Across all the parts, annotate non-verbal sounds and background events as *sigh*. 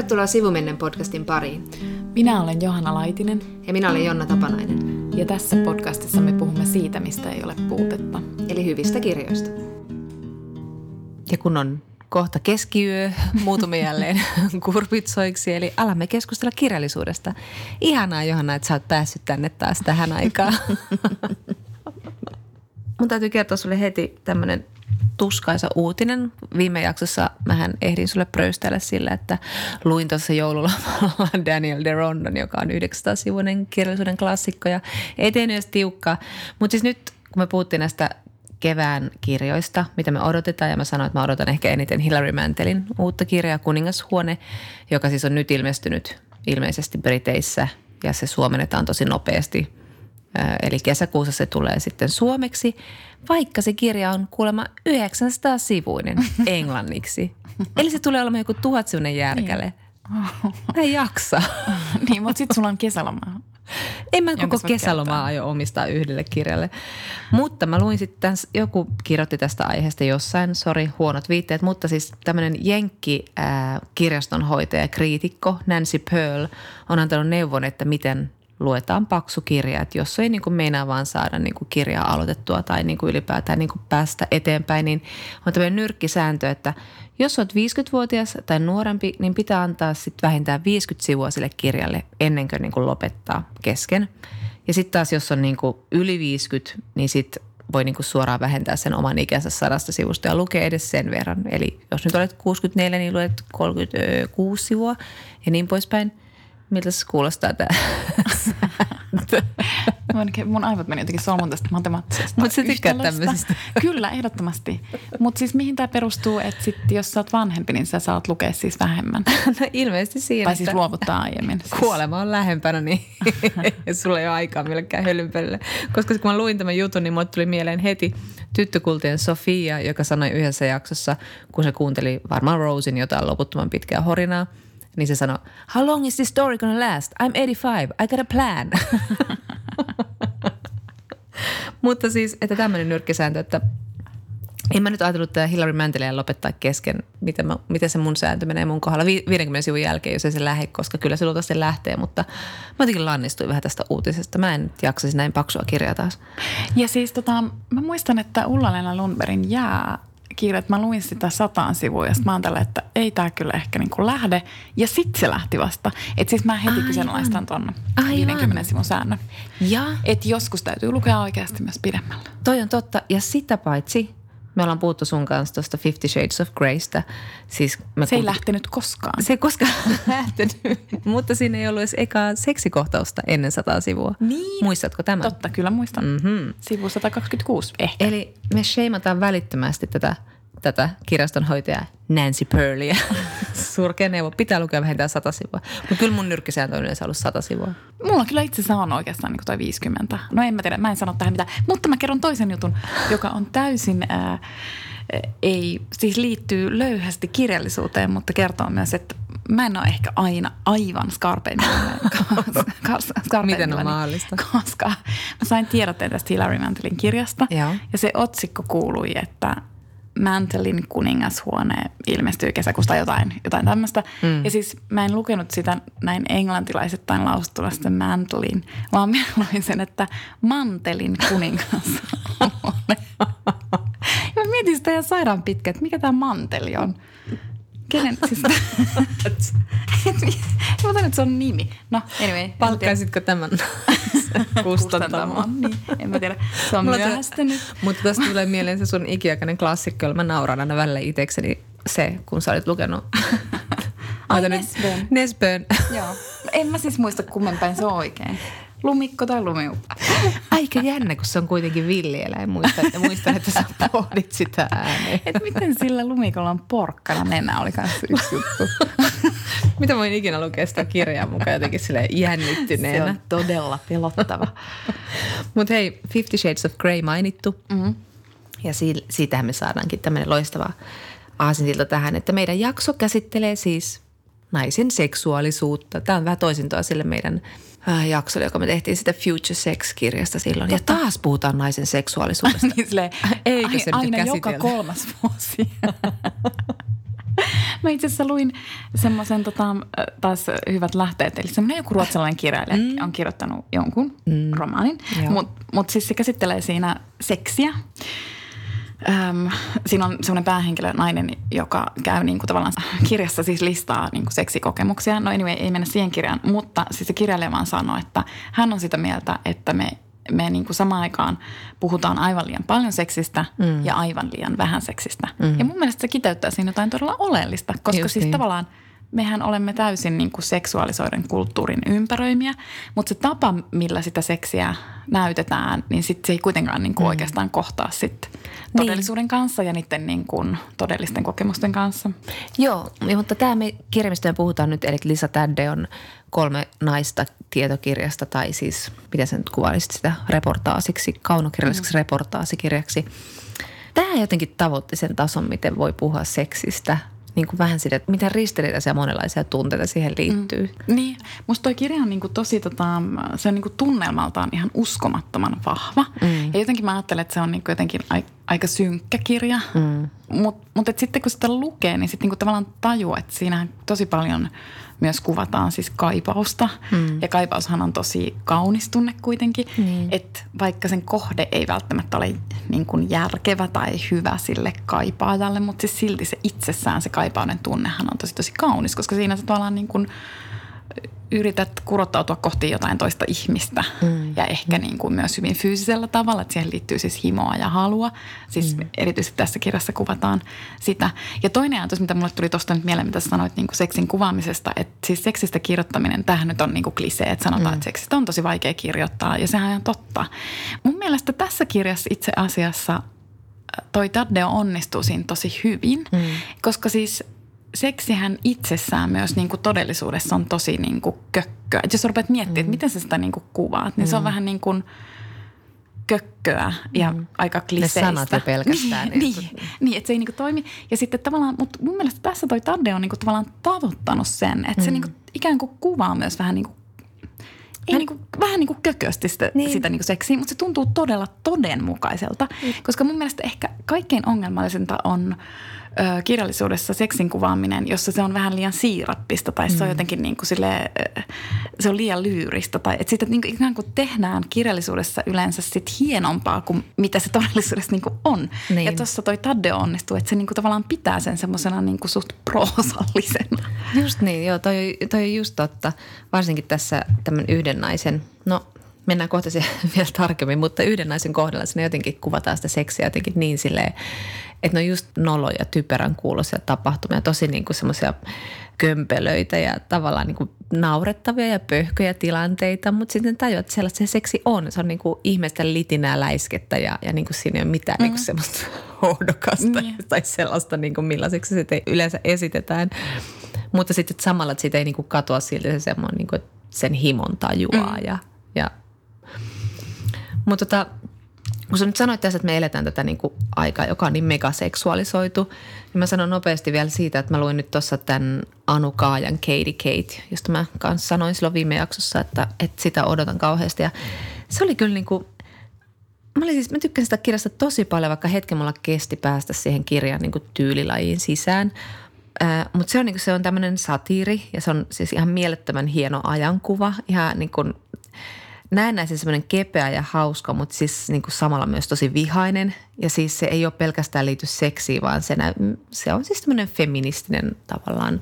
Tervetuloa Sivumennen podcastin pariin. Minä olen Johanna Laitinen. Ja minä olen Jonna Tapanainen. Ja tässä podcastissa me puhumme siitä, mistä ei ole puutetta. Eli hyvistä kirjoista. Ja kun on kohta keskiyö, muutumme jälleen *laughs* kurpitsoiksi, eli alamme keskustella kirjallisuudesta. Ihanaa Johanna, että sä oot päässyt tänne taas tähän aikaan. *laughs* Mun täytyy kertoa sulle heti tämmöinen tuskaisa uutinen. Viime jaksossa mähän ehdin sulle pröystellä sillä, että luin tuossa joululomalla *laughs* Daniel de Rondon, joka on 900-sivuinen kirjallisuuden klassikko ja eteen edes tiukka. Mutta siis nyt, kun me puhuttiin näistä kevään kirjoista, mitä me odotetaan. Ja mä sanoin, että mä odotan ehkä eniten Hilary Mantelin uutta kirjaa Kuningashuone, joka siis on nyt ilmestynyt ilmeisesti Briteissä ja se suomennetaan tosi nopeasti Eli kesäkuussa se tulee sitten suomeksi, vaikka se kirja on kuulemma 900 sivuinen *laughs* englanniksi. Eli se tulee olemaan joku tuhat sivuinen järkäle. Niin. Ei jaksa. *laughs* niin, mutta sitten sulla on kesäloma. En mä koko kesälomaa aio omistaa yhdelle kirjalle. Mutta mä luin sitten, joku kirjoitti tästä aiheesta jossain, sori huonot viitteet, mutta siis tämmöinen Jenkki äh, kirjastonhoitaja, kriitikko Nancy Pearl on antanut neuvon, että miten luetaan paksu kirja, että jos ei niin kuin meinaa vaan saada niin kuin kirjaa aloitettua tai niin kuin ylipäätään niin kuin päästä eteenpäin, niin on tämmöinen nyrkkisääntö, että jos olet 50-vuotias tai nuorempi, niin pitää antaa sitten vähintään 50 sivua sille kirjalle ennen kuin, niin kuin lopettaa kesken. Ja sitten taas jos on niin kuin yli 50, niin sitten voi niin kuin suoraan vähentää sen oman ikänsä sadasta sivusta ja lukee edes sen verran. Eli jos nyt olet 64, niin luet 36 sivua ja niin poispäin – Miltä se kuulostaa tämä *laughs* Mun aivot meni jotenkin solmun tästä matemaattisesta Mutta sä tykkäät tämmöisistä. *laughs* Kyllä, ehdottomasti. Mutta siis mihin tämä perustuu, että sit, jos sä oot vanhempi, niin sä saat lukea siis vähemmän? *laughs* No ilmeisesti siinä. Tai siis luovuttaa aiemmin. Siis. Kuolema on lähempänä, niin sulla ei ole aikaa millekään hölynpölle. Koska kun mä luin tämän jutun, niin mulle tuli mieleen heti tyttökultien Sofia, joka sanoi yhdessä jaksossa, kun se kuunteli varmaan Rosin jotain loputtoman pitkää horinaa – niin se sanoi, how long is this story gonna last? I'm 85, I got a plan. *laughs* Mutta siis, että tämmöinen nyrkkisääntö, että en mä nyt ajatellut että Hillary Mantelia lopettaa kesken, miten, mä, miten se mun sääntö menee mun kohdalla 50 sivun jälkeen, jos ei se lähde, koska kyllä se luultavasti lähtee, mutta mä jotenkin lannistuin vähän tästä uutisesta. Mä en jaksaisi näin paksua kirjaa taas. Ja siis tota, mä muistan, että Ulla-Leena Lundbergin jää kirja, mä luin sitä sataan sivua ja mä oon että ei tämä kyllä ehkä niin kuin lähde. Ja sitten se lähti vasta. Että siis mä heti Aivan. kyseenalaistan tuon 50 sivun säännön. Ja. Että joskus täytyy lukea oikeasti myös pidemmällä. Toi on totta. Ja sitä paitsi me ollaan puhuttu sun kanssa tuosta Fifty Shades of Greystä. Siis me se ei lähtenyt koskaan. Se ei koskaan *laughs* lähtenyt, mutta siinä ei ollut edes ekaa seksikohtausta ennen sataa sivua. Niin. Muistatko tämän? Totta, kyllä muistan. Mm-hmm. Sivu 126 ehkä. Eli me sheimataan välittömästi tätä tätä kirjastonhoitajaa Nancy Pearlia. *laughs* Surkea neuvo. Pitää lukea vähintään sata sivua. Mutta kyllä mun nyrkkisääntö on yleensä ollut sata sivua. Mulla kyllä itse asiassa on oikeastaan niin toi 50. No en mä tiedä, mä en sano tähän mitään. Mutta mä kerron toisen jutun, joka on täysin... Ää, ei, siis liittyy löyhästi kirjallisuuteen, mutta kertoo myös, että mä en ole ehkä aina aivan skarpeimmillaan. *laughs* Miten on mahdollista? Koska mä sain tiedotteen tästä Hilary Mantelin kirjasta. Joo. Ja se otsikko kuului, että Mantelin kuningashuone ilmestyy kesäkuusta jotain, jotain tämmöistä. Mm. Ja siis mä en lukenut sitä näin englantilaisittain lausuttuna sitä Mantelin, vaan mä *laughs* luin sen, että Mantelin kuningashuone. *laughs* ja mä mietin sitä ihan sairaan pitkä, että mikä tämä Manteli on. Kenen, *laughs* siis, *laughs* mä että se on nimi. No, anyway. Palkkaisitko tämän *laughs* kustantamaan? niin, en mä tiedä. Se on myöhästynyt. Mutta tästä tulee mieleen se sun ikiaikainen klassikko, jolla mä nauran aina välillä itsekseni se, kun sä olit lukenut. Ai Nesbön. Nesbön. Joo. En mä siis muista kummenpäin se on oikein. Lumikko tai lumiuppa. *laughs* Aika jännä, kun se on kuitenkin villieläin. Muistan, että, muistan, että sä pohdit sitä ääneen. Et miten sillä lumikolla on porkkana nenä oli kanssa yksi juttu. *laughs* Mitä voin ikinä lukea sitä kirjaa mukaan jotenkin sille jännittyneenä. Se on todella pelottava. *laughs* Mutta hei, Fifty Shades of Grey mainittu. Mm-hmm. Ja siitähän me saadaankin tämmöinen loistava aasinsilta tähän, että meidän jakso käsittelee siis naisen seksuaalisuutta. Tämä on vähän toisintoa sille meidän Äh, jaksolle, joka me tehtiin sitä Future Sex-kirjasta silloin. Totta. Ja taas puhutaan naisen seksuaalisuudesta. niin silleen, Eikö se aina joka kolmas vuosi. *laughs* Mä itse asiassa luin semmoisen tota, taas hyvät lähteet, eli semmoinen joku ruotsalainen kirjailija mm. on kirjoittanut jonkun mm. romaanin, mutta mut siis se käsittelee siinä seksiä. Öm, siinä on semmoinen päähenkilö, nainen, joka käy niin kuin tavallaan kirjassa siis listaa niin kuin seksikokemuksia. No anyway, ei mennä siihen kirjaan, mutta siis se kirjailija vaan sanoo, että hän on sitä mieltä, että me me niin kuin samaan aikaan puhutaan aivan liian paljon seksistä mm. ja aivan liian vähän seksistä. Mm. Ja mun mielestä se kiteyttää siinä jotain todella oleellista, koska Just siis niin. tavallaan mehän olemme täysin niin kuin seksuaalisoiden kulttuurin ympäröimiä, mutta se tapa, millä sitä seksiä näytetään, niin sit se ei kuitenkaan niin kuin mm. oikeastaan kohtaa sit todellisuuden niin. kanssa ja niiden niin kuin todellisten kokemusten kanssa. Joo, mutta tämä me kirjamista puhutaan nyt, eli Lisa Tädde on kolme naista tietokirjasta tai siis, miten sä nyt kuvailisit sitä reportaasiksi, kaunokirjalliseksi mm. reportaasikirjaksi. Tämä jotenkin tavoitti sen tason, miten voi puhua seksistä – niin kuin vähän sitä, että miten ristiriitaisia monenlaisia tunteita siihen liittyy. Mm. Niin, musta toi kirja on niin kuin tosi, tota, se on niin kuin tunnelmaltaan ihan uskomattoman vahva. Mm. Ja jotenkin mä ajattelen, että se on niin kuin jotenkin aika synkkä kirja. Mm. Mutta mut sitten kun sitä lukee, niin sitten niin kuin tavallaan tajuu, että siinä tosi paljon – myös kuvataan siis kaipausta. Mm. Ja kaipaushan on tosi kaunis tunne kuitenkin, niin. että vaikka sen kohde ei välttämättä ole niin kuin järkevä tai hyvä sille kaipaajalle, mutta siis silti se itsessään se kaipauden tunnehan on tosi tosi kaunis, koska siinä se tavallaan niin kuin – yrität kurottautua kohti jotain toista ihmistä mm. ja ehkä mm. niin kuin myös hyvin fyysisellä tavalla, että siihen liittyy siis himoa ja halua. Siis mm. erityisesti tässä kirjassa kuvataan sitä. Ja toinen ajatus, mitä mulle tuli tuosta nyt mieleen, mitä sanoit niin kuin seksin kuvaamisesta, että siis seksistä kirjoittaminen, tähän nyt on niin kuin klisee, että sanotaan, mm. että seksistä on tosi vaikea kirjoittaa ja sehän on ihan totta. Mun mielestä tässä kirjassa itse asiassa äh, toi Taddeo onnistuu siinä tosi hyvin, mm. koska siis – seksihän itsessään myös niin kuin todellisuudessa on tosi niin kuin kökköä. Et jos rupeat miettimään, mm. että miten sä sitä niin kuin kuvaat, niin mm. se on mm. vähän niin kuin kökköä ja mm. aika kliseistä. Ne sanat jo pelkästään. *laughs* niin, niin, niin, niin, että se ei niin kuin toimi. Ja sitten tavallaan, mutta mun mielestä tässä toi Tadde on niin kuin tavallaan tavoittanut sen, että mm. se niin kuin ikään kuin kuvaa myös vähän niin kuin ei niin kuin, vähän niin kuin kökösti sitä, niin. sitä niin kuin seksiä, mutta se tuntuu todella todenmukaiselta. Mm. Koska mun mielestä ehkä kaikkein ongelmallisinta on – ö, kirjallisuudessa seksin kuvaaminen, jossa se on vähän liian siirappista tai se on mm. jotenkin niin kuin sille, se on liian lyyristä. Tai että sitten niin kuin ikään kuin tehdään kirjallisuudessa yleensä sit hienompaa kuin mitä se todellisuudessa niin kuin on. Niin. Ja tuossa toi Tadde onnistuu, että se niin kuin tavallaan pitää sen semmoisena niin kuin suht proosallisena. Just niin, joo, toi, toi on just totta. Varsinkin tässä tämän yhden naisen, no mennään kohta siihen *laughs* vielä tarkemmin, mutta yhden naisen kohdalla sinne jotenkin kuvataan sitä seksiä jotenkin niin silleen, että ne on just noloja, typerän kuuloisia tapahtumia, tosi niin kuin semmoisia kömpelöitä ja tavallaan niin kuin naurettavia ja pöhköjä tilanteita, mutta sitten tajuat, että sellaista se seksi on. Se on niin kuin ihmisten litinää läiskettä ja, ja niin kuin siinä ei ole mitään mm. *laughs* niin kuin semmoista hohdokasta mm. tai sellaista, niin kuin millaiseksi se yleensä esitetään. Mutta sitten samalla, että siitä ei niin kuin katoa silti se semmoinen, niin kuin, sen himon tajuaa mm. ja, ja mutta tota, kun sä nyt sanoit tässä, että me eletään tätä niin kuin aikaa, joka on niin megaseksuaalisoitu, niin mä sanon nopeasti vielä siitä, että mä luin nyt tuossa tämän Anu Kaajan Katie Kate, josta mä kanssa sanoin silloin viime jaksossa, että, että sitä odotan kauheasti. Ja se oli kyllä niin kuin, mä, olin siis, mä tykkäsin sitä kirjasta tosi paljon, vaikka hetken mulla kesti päästä siihen kirjan niin kuin tyylilajiin sisään. Mutta se on, niin se on tämmöinen satiiri ja se on siis ihan mielettömän hieno ajankuva. Ihan niin kuin näennäisen semmoinen kepeä ja hauska, mutta siis niin kuin samalla myös tosi vihainen. Ja siis se ei ole pelkästään liity seksiin, vaan se, se on siis semmoinen feministinen tavallaan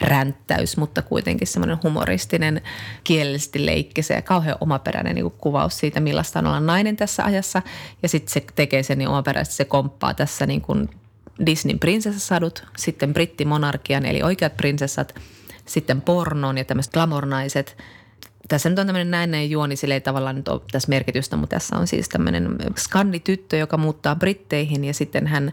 ränttäys, mutta kuitenkin semmoinen humoristinen, kielellisesti leikkisä ja kauhean omaperäinen niin kuin kuvaus siitä, millaista on olla nainen tässä ajassa. Ja sitten se tekee sen niin omaperäisesti, se komppaa tässä niin kuin Disneyn prinsessasadut, sitten brittimonarkian eli oikeat prinsessat, sitten pornon ja tämmöiset glamornaiset – tässä nyt on tämmöinen näennäinen juoni, sillä ei tavallaan nyt ole tässä merkitystä, mutta tässä on siis tämmöinen skandityttö, joka muuttaa Britteihin ja sitten hän,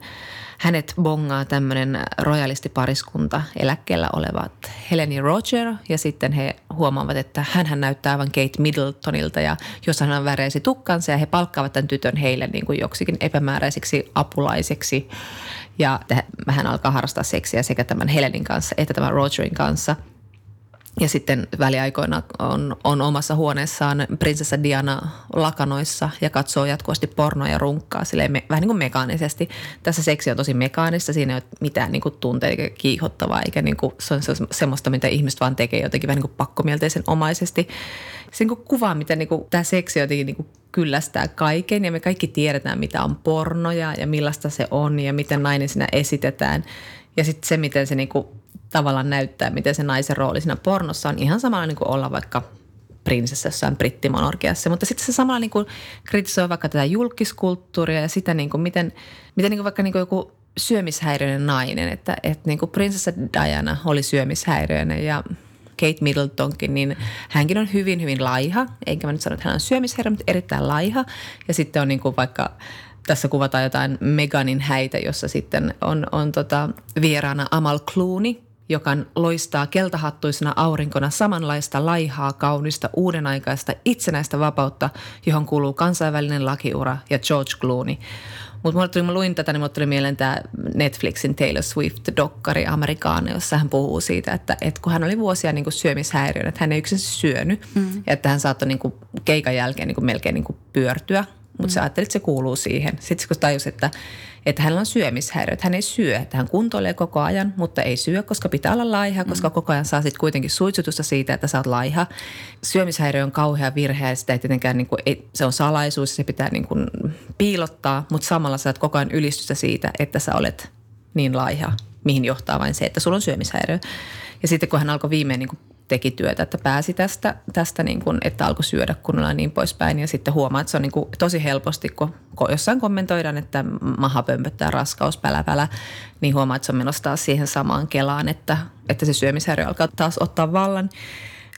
hänet bongaa tämmöinen royalistipariskunta eläkkeellä olevat Heleni Roger ja sitten he huomaavat, että hän näyttää aivan Kate Middletonilta ja jos hän on väreisi tukkansa ja he palkkaavat tämän tytön heille niin kuin joksikin epämääräiseksi apulaiseksi ja hän alkaa harrastaa seksiä sekä tämän Helenin kanssa että tämän Rogerin kanssa – Ja sitten väliaikoina on, on omassa huoneessaan prinsessa Diana lakanoissa ja katsoo jatkuvasti pornoa ja runkkaa silleen me, vähän niin kuin mekaanisesti. Tässä seksi on tosi mekaanista, siinä ei ole mitään niin kuin tunteita kiihottavaa eikä niin kuin, se on semmoista, mitä ihmiset vaan tekee jotenkin vähän niin kuin pakkomielteisen omaisesti. Se niin kuvaa, miten niin kuin, tämä seksi jotenkin niin kuin kyllästää kaiken ja me kaikki tiedetään, mitä on pornoja ja millaista se on ja miten nainen siinä esitetään. Ja sitten se, miten se niinku tavallaan näyttää, miten se naisen rooli siinä pornossa on ihan samalla niin kuin olla vaikka prinsessa jossain brittimonorkiassa. Mutta sitten se samalla niin kuin kritisoi vaikka tätä julkiskulttuuria ja sitä, niin kuin miten, miten niin kuin vaikka niin kuin joku syömishäiriöinen nainen, että, että niin kuin prinsessa Diana oli syömishäiriöinen ja Kate Middletonkin, niin hänkin on hyvin, hyvin laiha. Eikä mä nyt sano, että hän on syömishäiriö, mutta erittäin laiha. Ja sitten on niin kuin vaikka tässä kuvataan jotain Meganin häitä, jossa sitten on, on tota vieraana Amal Clooney, joka loistaa keltahattuisena aurinkona samanlaista laihaa, kaunista, uudenaikaista, itsenäistä vapautta, johon kuuluu kansainvälinen lakiura ja George Clooney. Mutta mulle tuli, mä luin tätä, niin mulle tuli mieleen tämä Netflixin Taylor Swift-dokkari Amerikaana, jossa hän puhuu siitä, että, että kun hän oli vuosia niin kuin syömishäiriön, että hän ei yksin syönyt, mm. ja että hän saattoi niin kuin keikan jälkeen niin kuin melkein niin kuin pyörtyä mutta mm. se ajatteli, että se kuuluu siihen. Sitten kun tajusi, että, että hänellä on syömishäiriö, että hän ei syö, että hän kuntoilee koko ajan, mutta ei syö, koska pitää olla laiha, mm. koska koko ajan saa sitten kuitenkin suitsutusta siitä, että sä oot laiha. Syömishäiriö on kauhea virhe ja sitä ei tietenkään, niin kuin, ei, se on salaisuus ja se pitää niin kuin piilottaa, mutta samalla saat koko ajan ylistystä siitä, että sä olet niin laiha, mihin johtaa vain se, että sulla on syömishäiriö. Ja sitten kun hän alkoi viimein niin kuin teki työtä, että pääsi tästä, tästä niin kuin, että alkoi syödä kunnolla niin poispäin. Ja sitten huomaa, että se on niin kuin tosi helposti, kun jossain kommentoidaan, että maha pömpöttää raskaus pälä, niin huomaa, että se on menossa taas siihen samaan kelaan, että, että se syömishäiriö alkaa taas ottaa vallan.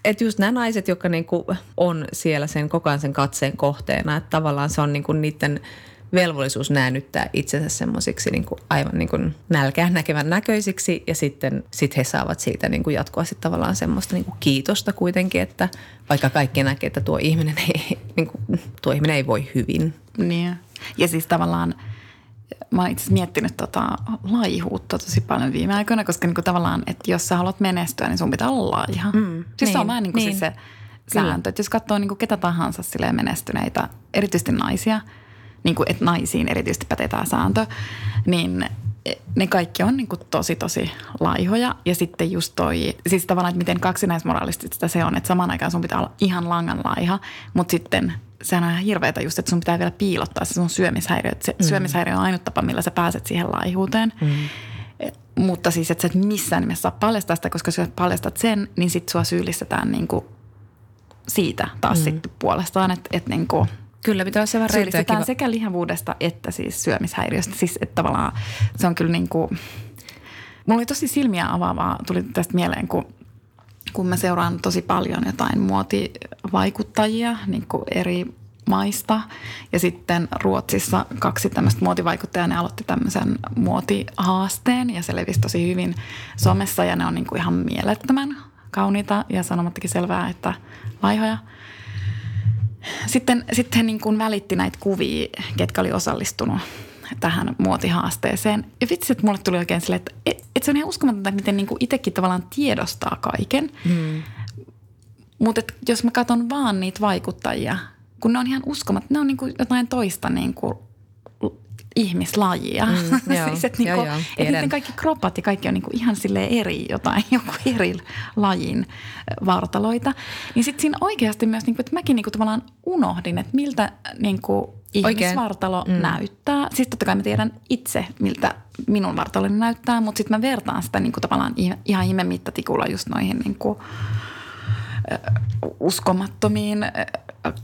Että just nämä naiset, jotka niin kuin on siellä sen koko ajan sen katseen kohteena, että tavallaan se on niin kuin niiden – velvollisuus näännyttää itsensä semmoisiksi niin aivan niin kuin nälkää näkevän näköisiksi ja sitten sit he saavat siitä niin kuin jatkuvasti tavallaan semmoista niin kuin kiitosta kuitenkin, että vaikka kaikki näkee, että tuo ihminen ei, niin kuin, tuo ihminen ei voi hyvin. Niin. Ja siis tavallaan mä oon itse miettinyt tota laihuutta tosi paljon viime aikoina, koska niinku tavallaan, että jos sä haluat menestyä, niin sun pitää olla laiha. Mm, siis niin, se on niin, vähän niin kuin niin. siis se sääntö, että jos katsoo niinku ketä tahansa menestyneitä, erityisesti naisia – niin kuin, että naisiin erityisesti pätee tämä sääntö, niin ne kaikki on niin kuin tosi tosi laihoja. Ja sitten just toi, siis tavallaan, että miten kaksinaismoralistista se on, että samaan aikaan sun pitää olla ihan langan laiha, mutta sitten sehän on ihan hirveätä just, että sun pitää vielä piilottaa se sun syömishäiriö. Että se mm. syömishäiriö on ainut tapa, millä sä pääset siihen laihuuteen. Mm. Mutta siis, että sä et missään nimessä saa paljastaa sitä, koska jos paljastat sen, niin sitten sua syyllistetään niin kuin siitä taas mm. sitten puolestaan, että, että niin kuin – Kyllä, pitää olla se Syyllistetään sekä lihavuudesta että siis syömishäiriöstä. Siis että tavallaan se on kyllä niin kuin, mulla oli tosi silmiä avaavaa, tuli tästä mieleen, kun kun mä seuraan tosi paljon jotain muotivaikuttajia niin kuin eri maista. Ja sitten Ruotsissa kaksi tämmöistä muotivaikuttajaa, ne aloitti tämmöisen muotihaasteen ja se levisi tosi hyvin somessa ja ne on niin kuin ihan mielettömän kauniita ja sanomattakin selvää, että laihoja – sitten, sitten niin kuin välitti näitä kuvia, ketkä oli osallistunut tähän muotihaasteeseen. Ja vitsi, että mulle tuli oikein silleen, että, että se on ihan uskomatonta, miten niin kuin itsekin tavallaan tiedostaa kaiken. Mm. Mutta jos mä katson vaan niitä vaikuttajia, kun ne on ihan uskomat, ne on niin kuin jotain toista niin kuin ihmislajia. Mm, *laughs* joo, siis, että niinku, et niiden kaikki kropat ja kaikki on niinku ihan sille eri jotain, *laughs* joku eri lajin vartaloita. Niin sitten siinä oikeasti myös, niinku, että mäkin niinku tavallaan unohdin, että miltä niinku ihmisvartalo mm. näyttää. Siis totta kai mä tiedän itse, miltä minun vartaloni näyttää, mutta sitten mä vertaan sitä niinku tavallaan ihan ihme mittatikulla just noihin niinku, uskomattomiin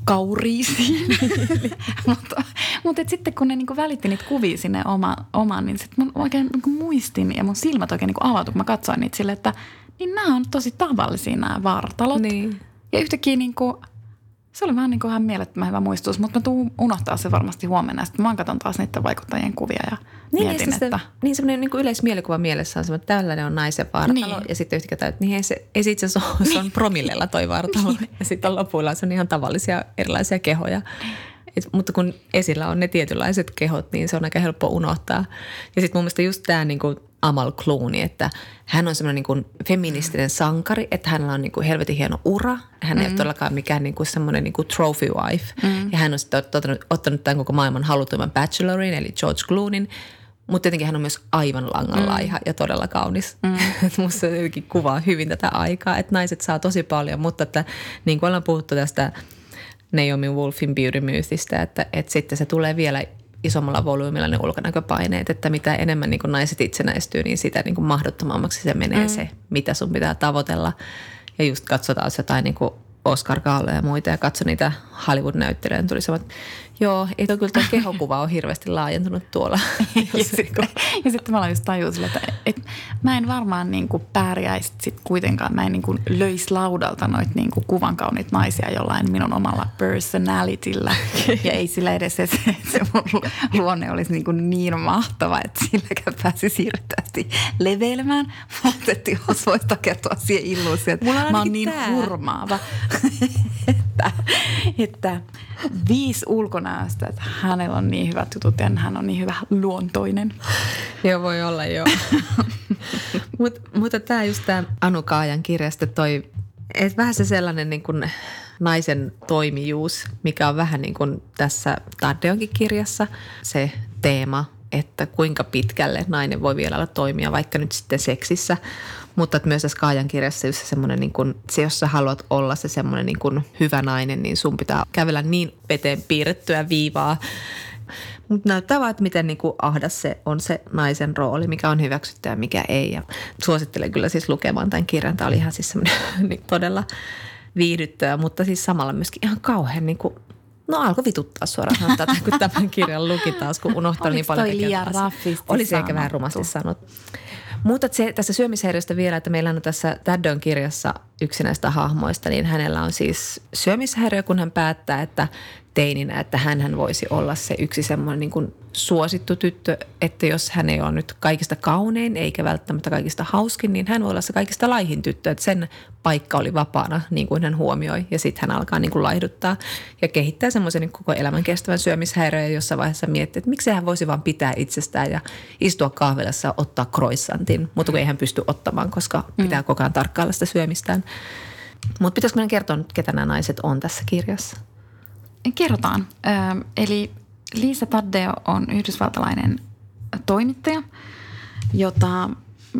kauriisiin. *laughs* *laughs* mutta mutta sitten kun ne niinku välitti niitä kuvia sinne oma, omaan, niin sitten mun oikein niinku muistin ja mun silmät oikein niinku avautui, kun mä katsoin niitä silleen, että niin nämä on tosi tavallisia nämä vartalot. Niin. Ja yhtäkkiä niinku, se oli vähän niin kuin ihan mielettömän hyvä muistutus, mutta mä tuun unohtaa se varmasti huomenna. Sitten mä katson taas niiden vaikuttajien kuvia ja niin, mietin, ja että... niin semmoinen niin yleismielikuva mielessä on semmoinen, että tällainen on naisen vartalo. Niin. Ja sitten yhtäkkiä että niin ei se, ei se itse asiassa ole, se on promillella toi vartalo. niin. Ja sitten lopuilla se on ihan tavallisia erilaisia kehoja. Et, mutta kun esillä on ne tietynlaiset kehot, niin se on aika helppo unohtaa. Ja sitten mun mielestä just tämä, niin Amal Clooney, että hän on semmoinen niin kuin feministinen sankari, että hänellä on niin kuin helvetin hieno ura. Hän ei mm. ole todellakaan mikään niin kuin semmoinen niin kuin trophy wife. Mm. Ja hän on sitten ottanut, ottanut tämän koko maailman halutumman bachelorin, eli George Clooneyn. Mutta tietenkin hän on myös aivan langalla mm. ja todella kaunis. Mm. *laughs* Musta se jotenkin kuvaa hyvin tätä aikaa, että naiset saa tosi paljon, mutta että niin kuin ollaan puhuttu tästä Naomi Wolfin Beauty Mythistä, että, että sitten se tulee vielä isommalla volyymilla ne ulkonäköpaineet, että mitä enemmän niin naiset itsenäistyy, niin sitä niin kuin mahdottomammaksi se menee mm. se, mitä sun pitää tavoitella. Ja just katsotaan jotain niin kuin Oscar Galle ja muita ja katso niitä Hollywood-näyttelyjä, niin tuli että Joo, ei kyllä tämä kehokuva on hirveästi laajentunut tuolla. *laughs* ja, sitten, ja sitten mä olen just tajunnut että, että mä en varmaan niin kuin pärjäisi sit kuitenkaan, mä en niin kuin löisi laudalta noita niin kuin kuvan kauniit naisia jollain minun omalla personalityllä. ja ei sillä edes se, se mun luonne olisi niin, kuin niin mahtava, että silläkään pääsi siirryttävästi leveilemään. Mutta että jos voisi kertoa siihen illuusioon, että mä oon niin tää. hurmaava, *laughs* että, että viisi ulkonäöstä, että hänellä on niin hyvät jutut ja hän on niin hyvä luontoinen. Joo, voi olla joo. *laughs* Mut, mutta tämä just tämä Anu Kaajan kirjasta toi, että vähän se sellainen niin kuin naisen toimijuus, mikä on vähän niin kuin tässä Taddeonkin kirjassa se teema, että kuinka pitkälle nainen voi vielä toimia vaikka nyt sitten seksissä – mutta että myös tässä Kaajan kirjassa just se semmoinen, niin kun, se jos sä haluat olla se semmoinen niin kun hyvä nainen, niin sun pitää kävellä niin veteen piirrettyä viivaa. Mutta näyttää vaan, että miten niin kuin ahdas se on se naisen rooli, mikä on hyväksytty ja mikä ei. Ja suosittelen kyllä siis lukemaan tämän kirjan. Tämä oli ihan siis semmoinen *laughs* niin todella viihdyttävä, mutta siis samalla myöskin ihan kauhean niin kuin No alkoi vituttaa suoraan tätä, kun tämän kirjan luki taas, kun unohtaa niin paljon. Liian Oli se ehkä vähän rumasti sanottu. Mutta se, tässä syömishäiriöstä vielä, että meillä on tässä Taddon kirjassa yksi näistä hahmoista, niin hänellä on siis syömishäiriö, kun hän päättää, että teininä, että hän voisi olla se yksi semmoinen niin kuin suosittu tyttö, että jos hän ei ole nyt kaikista kaunein eikä välttämättä kaikista hauskin, niin hän voi olla se kaikista laihin tyttö, että sen paikka oli vapaana, niin kuin hän huomioi. Ja sitten hän alkaa niin kuin laihduttaa ja kehittää semmoisen niin koko elämän kestävän syömishäiriön, ja jossain vaiheessa miettii, että miksi hän voisi vaan pitää itsestään ja istua kahvilassa ja ottaa croissantin, mutta kun ei hän pysty ottamaan, koska pitää mm. koko ajan tarkkailla sitä syömistään. Mutta pitäisikö meidän kertoa nyt, ketä nämä naiset on tässä kirjassa? Kerrotaan. Eli Liisa Taddeo on yhdysvaltalainen toimittaja, jota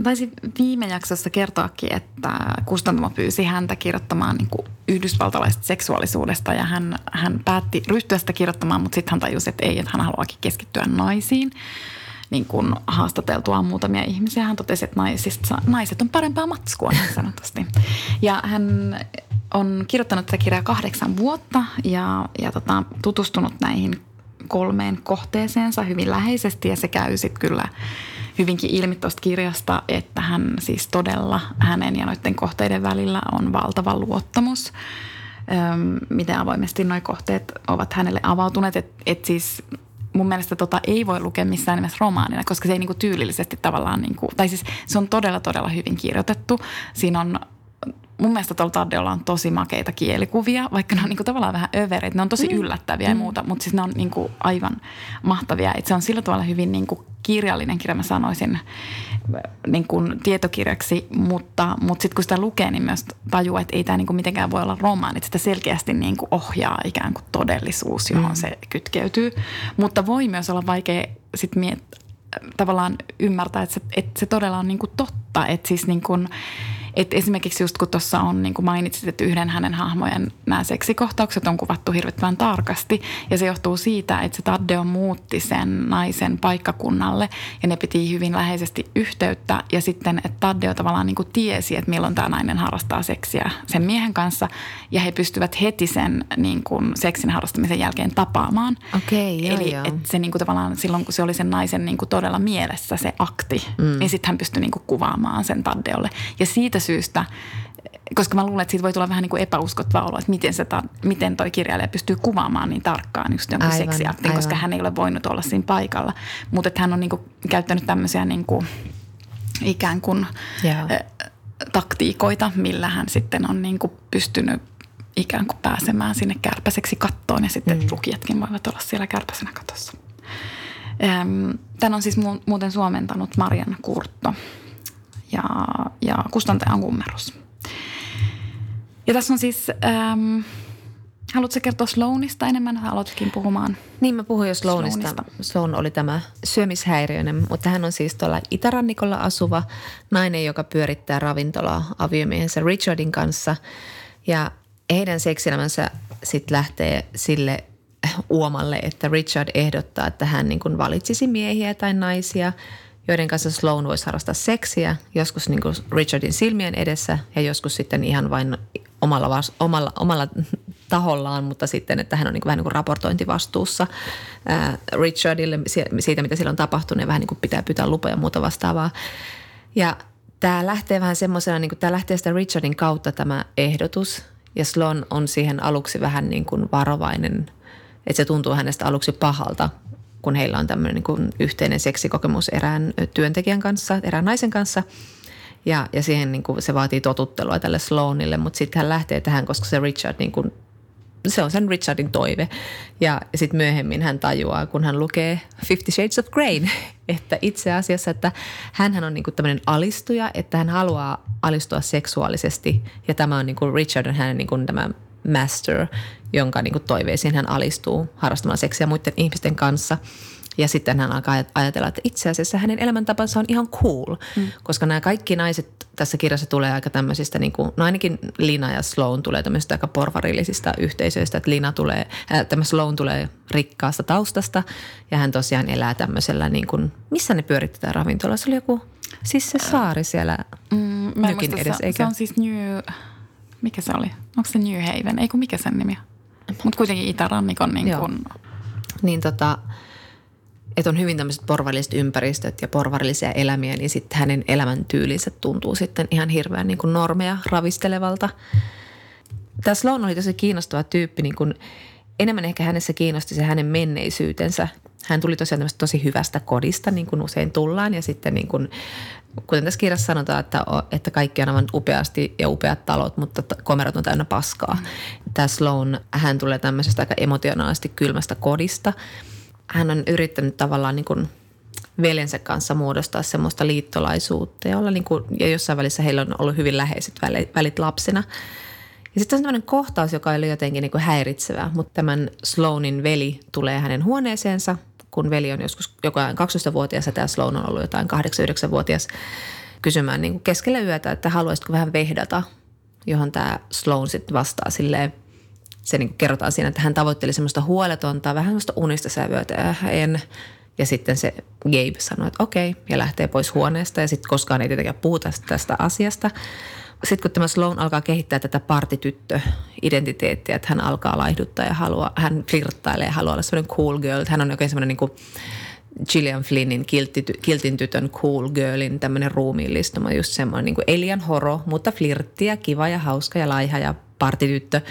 taisin viime jaksossa kertoakin, että kustantamo pyysi häntä kirjoittamaan niin yhdysvaltalaisesta seksuaalisuudesta ja hän, hän päätti ryhtyä sitä kirjoittamaan, mutta sitten hän tajusi, että ei, että hän haluaakin keskittyä naisiin. Niin kuin haastateltua muutamia ihmisiä. Hän totesi, että naisista, naiset on parempaa matskua niin sanotusti. Ja hän on kirjoittanut tätä kirjaa kahdeksan vuotta ja, ja tota, tutustunut näihin kolmeen kohteeseensa hyvin läheisesti ja se käy sitten kyllä hyvinkin ilmi tuosta kirjasta, että hän siis todella hänen ja noiden kohteiden välillä on valtava luottamus. Öm, miten avoimesti nuo kohteet ovat hänelle avautuneet. Että et siis mun mielestä tota ei voi lukea missään nimessä romaanina, koska se ei niinku tyylillisesti tavallaan, niinku, tai siis se on todella todella hyvin kirjoitettu. Siinä on mun mielestä tuolla Taddeolla on tosi makeita kielikuvia, vaikka ne on niinku tavallaan vähän övereitä. Ne on tosi mm. yllättäviä mm. ja muuta, mutta siis ne on niinku aivan mahtavia. Et se on sillä tavalla hyvin niinku kirjallinen kirja, mä sanoisin, niin kuin tietokirjaksi, mutta, mutta sitten kun sitä lukee, niin myös tajuu, että ei tämä niin kuin mitenkään voi olla romaani, että sitä selkeästi niin kuin ohjaa ikään kuin todellisuus, johon mm. se kytkeytyy. Mutta voi myös olla vaikea sitten miet- tavallaan ymmärtää, että se, että se todella on niin kuin totta, että siis niin kuin – et esimerkiksi just kun tuossa on, niin kuin mainitsit, että yhden hänen hahmojen nämä seksikohtaukset on kuvattu hirvittävän tarkasti. Ja se johtuu siitä, että se Taddeo muutti sen naisen paikkakunnalle ja ne piti hyvin läheisesti yhteyttä. Ja sitten, että Taddeo tavallaan niin kuin tiesi, että milloin tämä nainen harrastaa seksiä sen miehen kanssa. Ja he pystyvät heti sen niin kuin seksin harrastamisen jälkeen tapaamaan. Okei, okay, joo, Eli joo. Että se niin kuin tavallaan silloin, kun se oli sen naisen niin kuin todella mielessä se akti, mm. niin sitten hän pystyi niin kuin kuvaamaan sen Taddeolle. Ja siitä syystä, koska mä luulen, että siitä voi tulla vähän niin kuin epäuskottava olo, että miten, se ta, miten toi kirjailija pystyy kuvaamaan niin tarkkaan just jonkun aivan, seksiaktin, aivan. koska hän ei ole voinut olla siinä paikalla. Mutta että hän on niin kuin käyttänyt tämmöisiä niin kuin ikään kuin yeah. taktiikoita, millä hän sitten on niin kuin pystynyt ikään kuin pääsemään sinne kärpäseksi kattoon ja sitten mm. lukijatkin voivat olla siellä kärpäsenä katossa. Tän on siis muuten suomentanut Marian Kurtto ja, ja kustantaja on Kummerus. Ja tässä on siis, ähm, haluatko kertoa Sloanista enemmän? Aloitkin puhumaan. Niin mä puhuin jo Sloanista. Sloanista. Sloan oli tämä syömishäiriöinen, mutta hän on siis tuolla itärannikolla asuva nainen, joka pyörittää ravintolaa aviomiehensä Richardin kanssa. Ja heidän seksielämänsä sitten lähtee sille uomalle, että Richard ehdottaa, että hän niin kuin valitsisi miehiä tai naisia, joiden kanssa Sloan voisi harrastaa seksiä, joskus niin kuin Richardin silmien edessä ja joskus sitten ihan vain omalla, omalla, omalla tahollaan, mutta sitten, että hän on niin kuin vähän niin kuin raportointivastuussa ää, Richardille siitä, mitä siellä on tapahtunut ja vähän niin kuin pitää pyytää lupa ja muuta vastaavaa. Ja tämä lähtee vähän semmoisena, niin kuin tämä lähtee sitä Richardin kautta tämä ehdotus ja Sloan on siihen aluksi vähän niin kuin varovainen – että se tuntuu hänestä aluksi pahalta, kun heillä on tämmöinen niin kuin yhteinen seksikokemus erään työntekijän kanssa, erään naisen kanssa. Ja, ja siihen niin kuin se vaatii totuttelua tälle Sloanille, mutta sitten hän lähtee tähän, koska se Richard niin kuin, se on sen Richardin toive. Ja, sitten myöhemmin hän tajuaa, kun hän lukee Fifty Shades of Grey, *laughs* että itse asiassa, että hän on niin kuin tämmöinen alistuja, että hän haluaa alistua seksuaalisesti. Ja tämä on niin kuin Richard on hänen niin kuin tämä master, jonka niin kuin toiveisiin hän alistuu harrastamaan seksiä muiden ihmisten kanssa. Ja sitten hän alkaa ajatella, että itse asiassa hänen elämäntapansa on ihan cool, mm. koska nämä kaikki naiset tässä kirjassa tulee aika tämmöisistä, niin kuin, no ainakin Lina ja Sloan tulee tämmöisistä aika porvarillisista yhteisöistä, että Lina tulee, äh, tämä Sloan tulee rikkaasta taustasta ja hän tosiaan elää tämmöisellä niin kuin, missä ne pyöritetään ravintola? Se oli joku, siis se saari siellä mm, nykin edes, se, eikä? Se on siis New, mikä se oli? Onko se New Haven? Ei kun mikä sen nimi Mutta kuitenkin itärannikon niin kun... Niin tota, että on hyvin tämmöiset porvarilliset ympäristöt ja porvarillisia elämiä, niin sitten hänen elämäntyylinsä tuntuu sitten ihan hirveän niin kuin normeja ravistelevalta. Tämä Sloan oli tosi kiinnostava tyyppi, niin kuin enemmän ehkä hänessä kiinnosti se hänen menneisyytensä. Hän tuli tosiaan tosi hyvästä kodista, niin kuin usein tullaan, ja sitten niin kuin kuten tässä kirjassa sanotaan, että, että kaikki on aivan upeasti ja upeat talot, mutta komerot on täynnä paskaa. Mm. Tämä Sloan, hän tulee tämmöisestä aika emotionaalisesti kylmästä kodista. Hän on yrittänyt tavallaan niin kuin veljensä kanssa muodostaa semmoista liittolaisuutta ja, olla niin kuin, ja jossain välissä heillä on ollut hyvin läheiset välit lapsena. Ja sitten on tämmöinen kohtaus, joka oli jotenkin niin kuin häiritsevä, mutta tämän Sloanin veli tulee hänen huoneeseensa – kun veli on joskus joko 12-vuotias ja tämä Sloan on ollut jotain 8-9-vuotias kysymään niin kuin keskellä yötä, että haluaisitko vähän vehdata, johon tämä Sloan sitten vastaa silleen, se niin kerrotaan siinä, että hän tavoitteli semmoista huoletonta, vähän semmoista unista sävyötä ja en. Ja sitten se Gabe sanoi, että okei, ja lähtee pois huoneesta. Ja sitten koskaan ei tietenkään puhuta tästä asiasta sitten kun tämä Sloan alkaa kehittää tätä partityttö-identiteettiä, että hän alkaa laihduttaa ja haluaa, hän flirttailee ja haluaa olla semmoinen cool girl. Että hän on oikein semmoinen niin kuin Gillian Flynnin kiltin tytön cool girlin tämmöinen ruumiillistuma, just semmoinen niin kuin Elian horo, mutta flirttiä, kiva ja hauska ja laiha ja partityttö.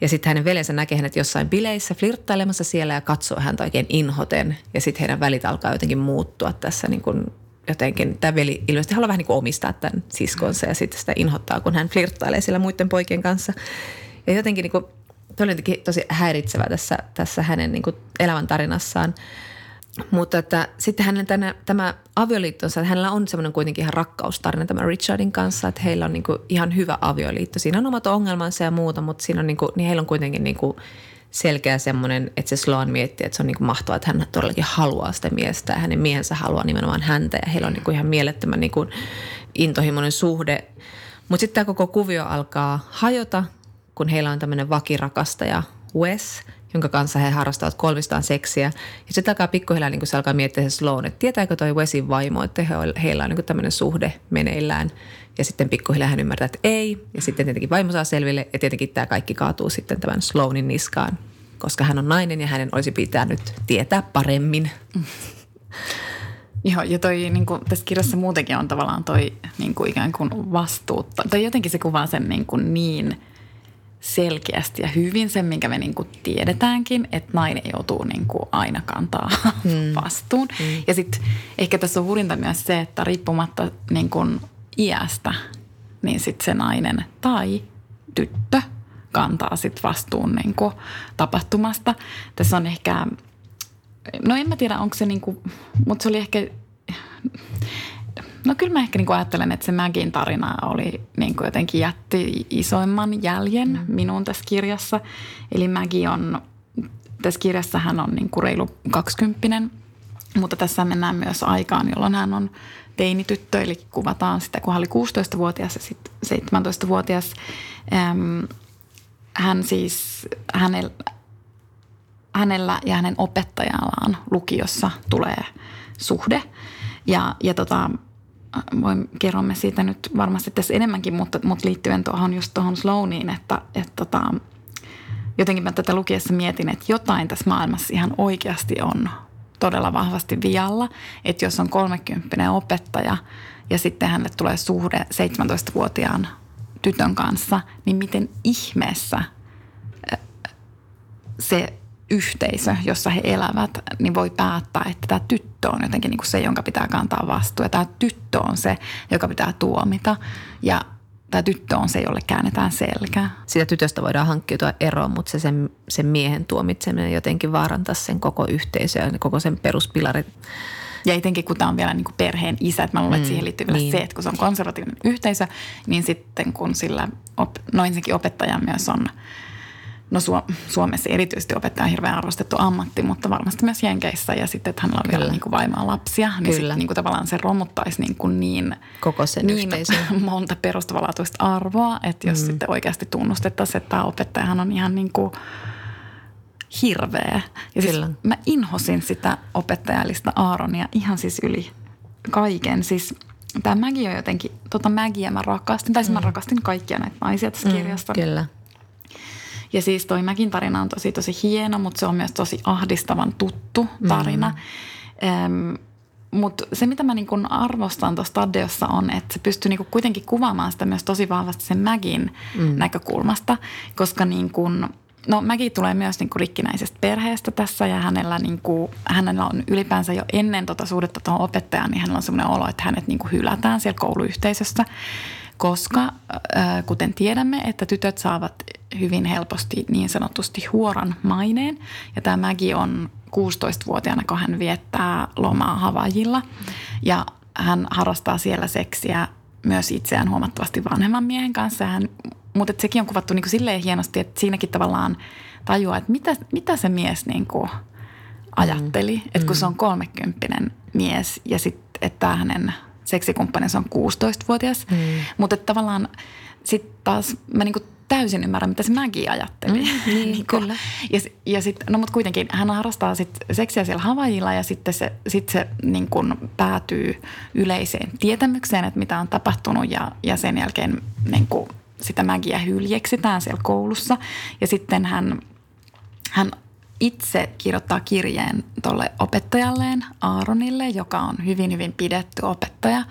Ja sitten hänen veljensä näkee hänet jossain bileissä flirttailemassa siellä ja katsoo häntä oikein inhoten. Ja sitten heidän välit alkaa jotenkin muuttua tässä niin kuin jotenkin, tämä veli ilmeisesti haluaa vähän niin kuin omistaa tämän siskonsa ja sitten sitä inhottaa, kun hän flirttailee siellä muiden poikien kanssa. Ja jotenkin niin kuin, oli jotenkin tosi häiritsevä tässä, tässä hänen niin kuin elämäntarinassaan. Mutta että sitten hänen tänä, tämä avioliittonsa, että hänellä on semmoinen kuitenkin ihan rakkaustarina tämän Richardin kanssa, että heillä on niin kuin ihan hyvä avioliitto. Siinä on omat ongelmansa ja muuta, mutta siinä on niin kuin, niin heillä on kuitenkin niin kuin selkeä semmoinen, että se Sloan miettii, että se on niin kuin mahtavaa, että hän todellakin haluaa sitä miestä ja hänen miehensä haluaa nimenomaan häntä ja heillä on niin kuin ihan mielettömän niin kuin intohimoinen suhde. Mutta sitten tämä koko kuvio alkaa hajota, kun heillä on tämmöinen vakirakastaja Wes, jonka kanssa he harrastavat kolmistaan seksiä. Ja sitten alkaa pikkuhiljaa, niin se alkaa miettiä se Sloan, että tietääkö toi Wesin vaimo, että he, heillä on niin tämmöinen suhde meneillään. Ja sitten pikkuhiljaa hän ymmärtää, että ei. Ja sitten tietenkin vaimo saa selville ja tietenkin tämä kaikki kaatuu sitten tämän Sloanin niskaan, koska hän on nainen ja hänen olisi pitänyt tietää paremmin. Joo, ja toi niin kuin, tässä kirjassa muutenkin on tavallaan toi niin kuin ikään kuin vastuutta. Tai jotenkin se kuvaa sen niin, kuin niin selkeästi ja hyvin sen, minkä me niin kuin tiedetäänkin, että nainen joutuu niin kuin aina kantaa hmm. vastuun. Hmm. Ja sitten ehkä tässä on hurinta myös se, että riippumatta niin kuin iästä, niin sitten se nainen tai tyttö kantaa sitten vastuun niin kuin tapahtumasta. Tässä on ehkä no en mä tiedä onko se niinku, mutta se oli ehkä, no kyllä mä ehkä niinku ajattelen, että se Mägin tarina oli niinku jotenkin jätti isoimman jäljen mm. minun tässä kirjassa. Eli Mägi on, tässä kirjassa hän on niinku reilu kaksikymppinen, mutta tässä mennään myös aikaan, jolloin hän on teinityttö, eli kuvataan sitä, kun hän oli 16-vuotias ja sitten 17-vuotias. hän siis, hänellä, hänellä ja hänen opettajallaan lukiossa tulee suhde. Ja, ja tota, voin, kerromme siitä nyt varmasti tässä enemmänkin, mutta, mutta liittyen tuohon just tuohon Slowniin, että, että tota, jotenkin mä tätä lukiessa mietin, että jotain tässä maailmassa ihan oikeasti on todella vahvasti vialla, että jos on 30 opettaja ja sitten hänelle tulee suhde 17-vuotiaan tytön kanssa, niin miten ihmeessä se yhteisö, jossa he elävät, niin voi päättää, että tämä tyttö on jotenkin niin kuin se, jonka pitää kantaa vastuu. Ja tämä tyttö on se, joka pitää tuomita. Ja tämä tyttö on se, jolle käännetään selkää. Sitä tytöstä voidaan hankkiutua eroon, mutta se sen, sen miehen tuomitseminen jotenkin vaarantaa sen koko yhteisö ja koko sen peruspilarit. Ja etenkin kun tämä on vielä niin kuin perheen isä, että mä luulen, että mm, siihen liittyy vielä niin. se, että kun se on konservatiivinen yhteisö, niin sitten kun sillä, op, no ensinnäkin opettaja myös on – no Suomessa erityisesti opettaja on hirveän arvostettu ammatti, mutta varmasti myös Jenkeissä ja sitten, että hänellä on Kyllä. vielä niin kuin vaimaa lapsia, niin sitten niin kuin tavallaan se romuttaisi niin, kuin niin, Koko sen niin *laughs* monta perustavanlaatuista arvoa, että jos mm. sitten oikeasti tunnustettaisiin, että tämä opettajahan on ihan niin kuin hirveä. Ja siis mä inhosin sitä opettajallista Aaronia ihan siis yli kaiken. Siis tämä Mägi on jotenkin, tota Mägiä mä rakastin, tai siis mm. mä rakastin kaikkia näitä naisia tässä mm, kirjassa. Kyllä. Ja siis toi Mäkin tarina on tosi tosi hieno, mutta se on myös tosi ahdistavan tuttu tarina. Mm. Ähm, mutta se, mitä mä niinku arvostan tuossa Taddeossa on, että se pystyy niinku kuitenkin kuvaamaan sitä myös tosi vahvasti sen Mägin mm. näkökulmasta, koska niinku, no Mägi tulee myös niinku rikkinäisestä perheestä tässä ja hänellä, niinku, hänellä on ylipäänsä jo ennen tota suhdetta tuohon opettajaan, niin hänellä on sellainen olo, että hänet niinku hylätään siellä kouluyhteisössä koska äh, kuten tiedämme, että tytöt saavat hyvin helposti niin sanotusti huoran maineen. Ja tämä Mägi on 16-vuotiaana, kun hän viettää lomaa Havajilla. Ja hän harrastaa siellä seksiä myös itseään huomattavasti vanhemman miehen kanssa. Hän, mutta sekin on kuvattu niin kuin silleen hienosti, että siinäkin tavallaan tajuaa, että mitä, mitä se mies niin kuin ajatteli. Mm. Että kun se on kolmekymppinen mies ja sitten, että hänen seksikumppaninsa on 16-vuotias. Mm. Mutta tavallaan sitten taas mä niinku täysin ymmärrän, mitä se Maggie ajatteli. Mm, *laughs* niin, niin kyllä. Ja, ja sit, no mutta kuitenkin hän harrastaa sit seksiä siellä Havajilla ja sitten se, sit se niin kun päätyy yleiseen tietämykseen, että mitä on tapahtunut ja, ja sen jälkeen niin kun sitä Mägiä hyljeksitään siellä koulussa. Ja sitten hän, hän itse kirjoittaa kirjeen tuolle opettajalleen Aaronille, joka on hyvin, hyvin pidetty opettaja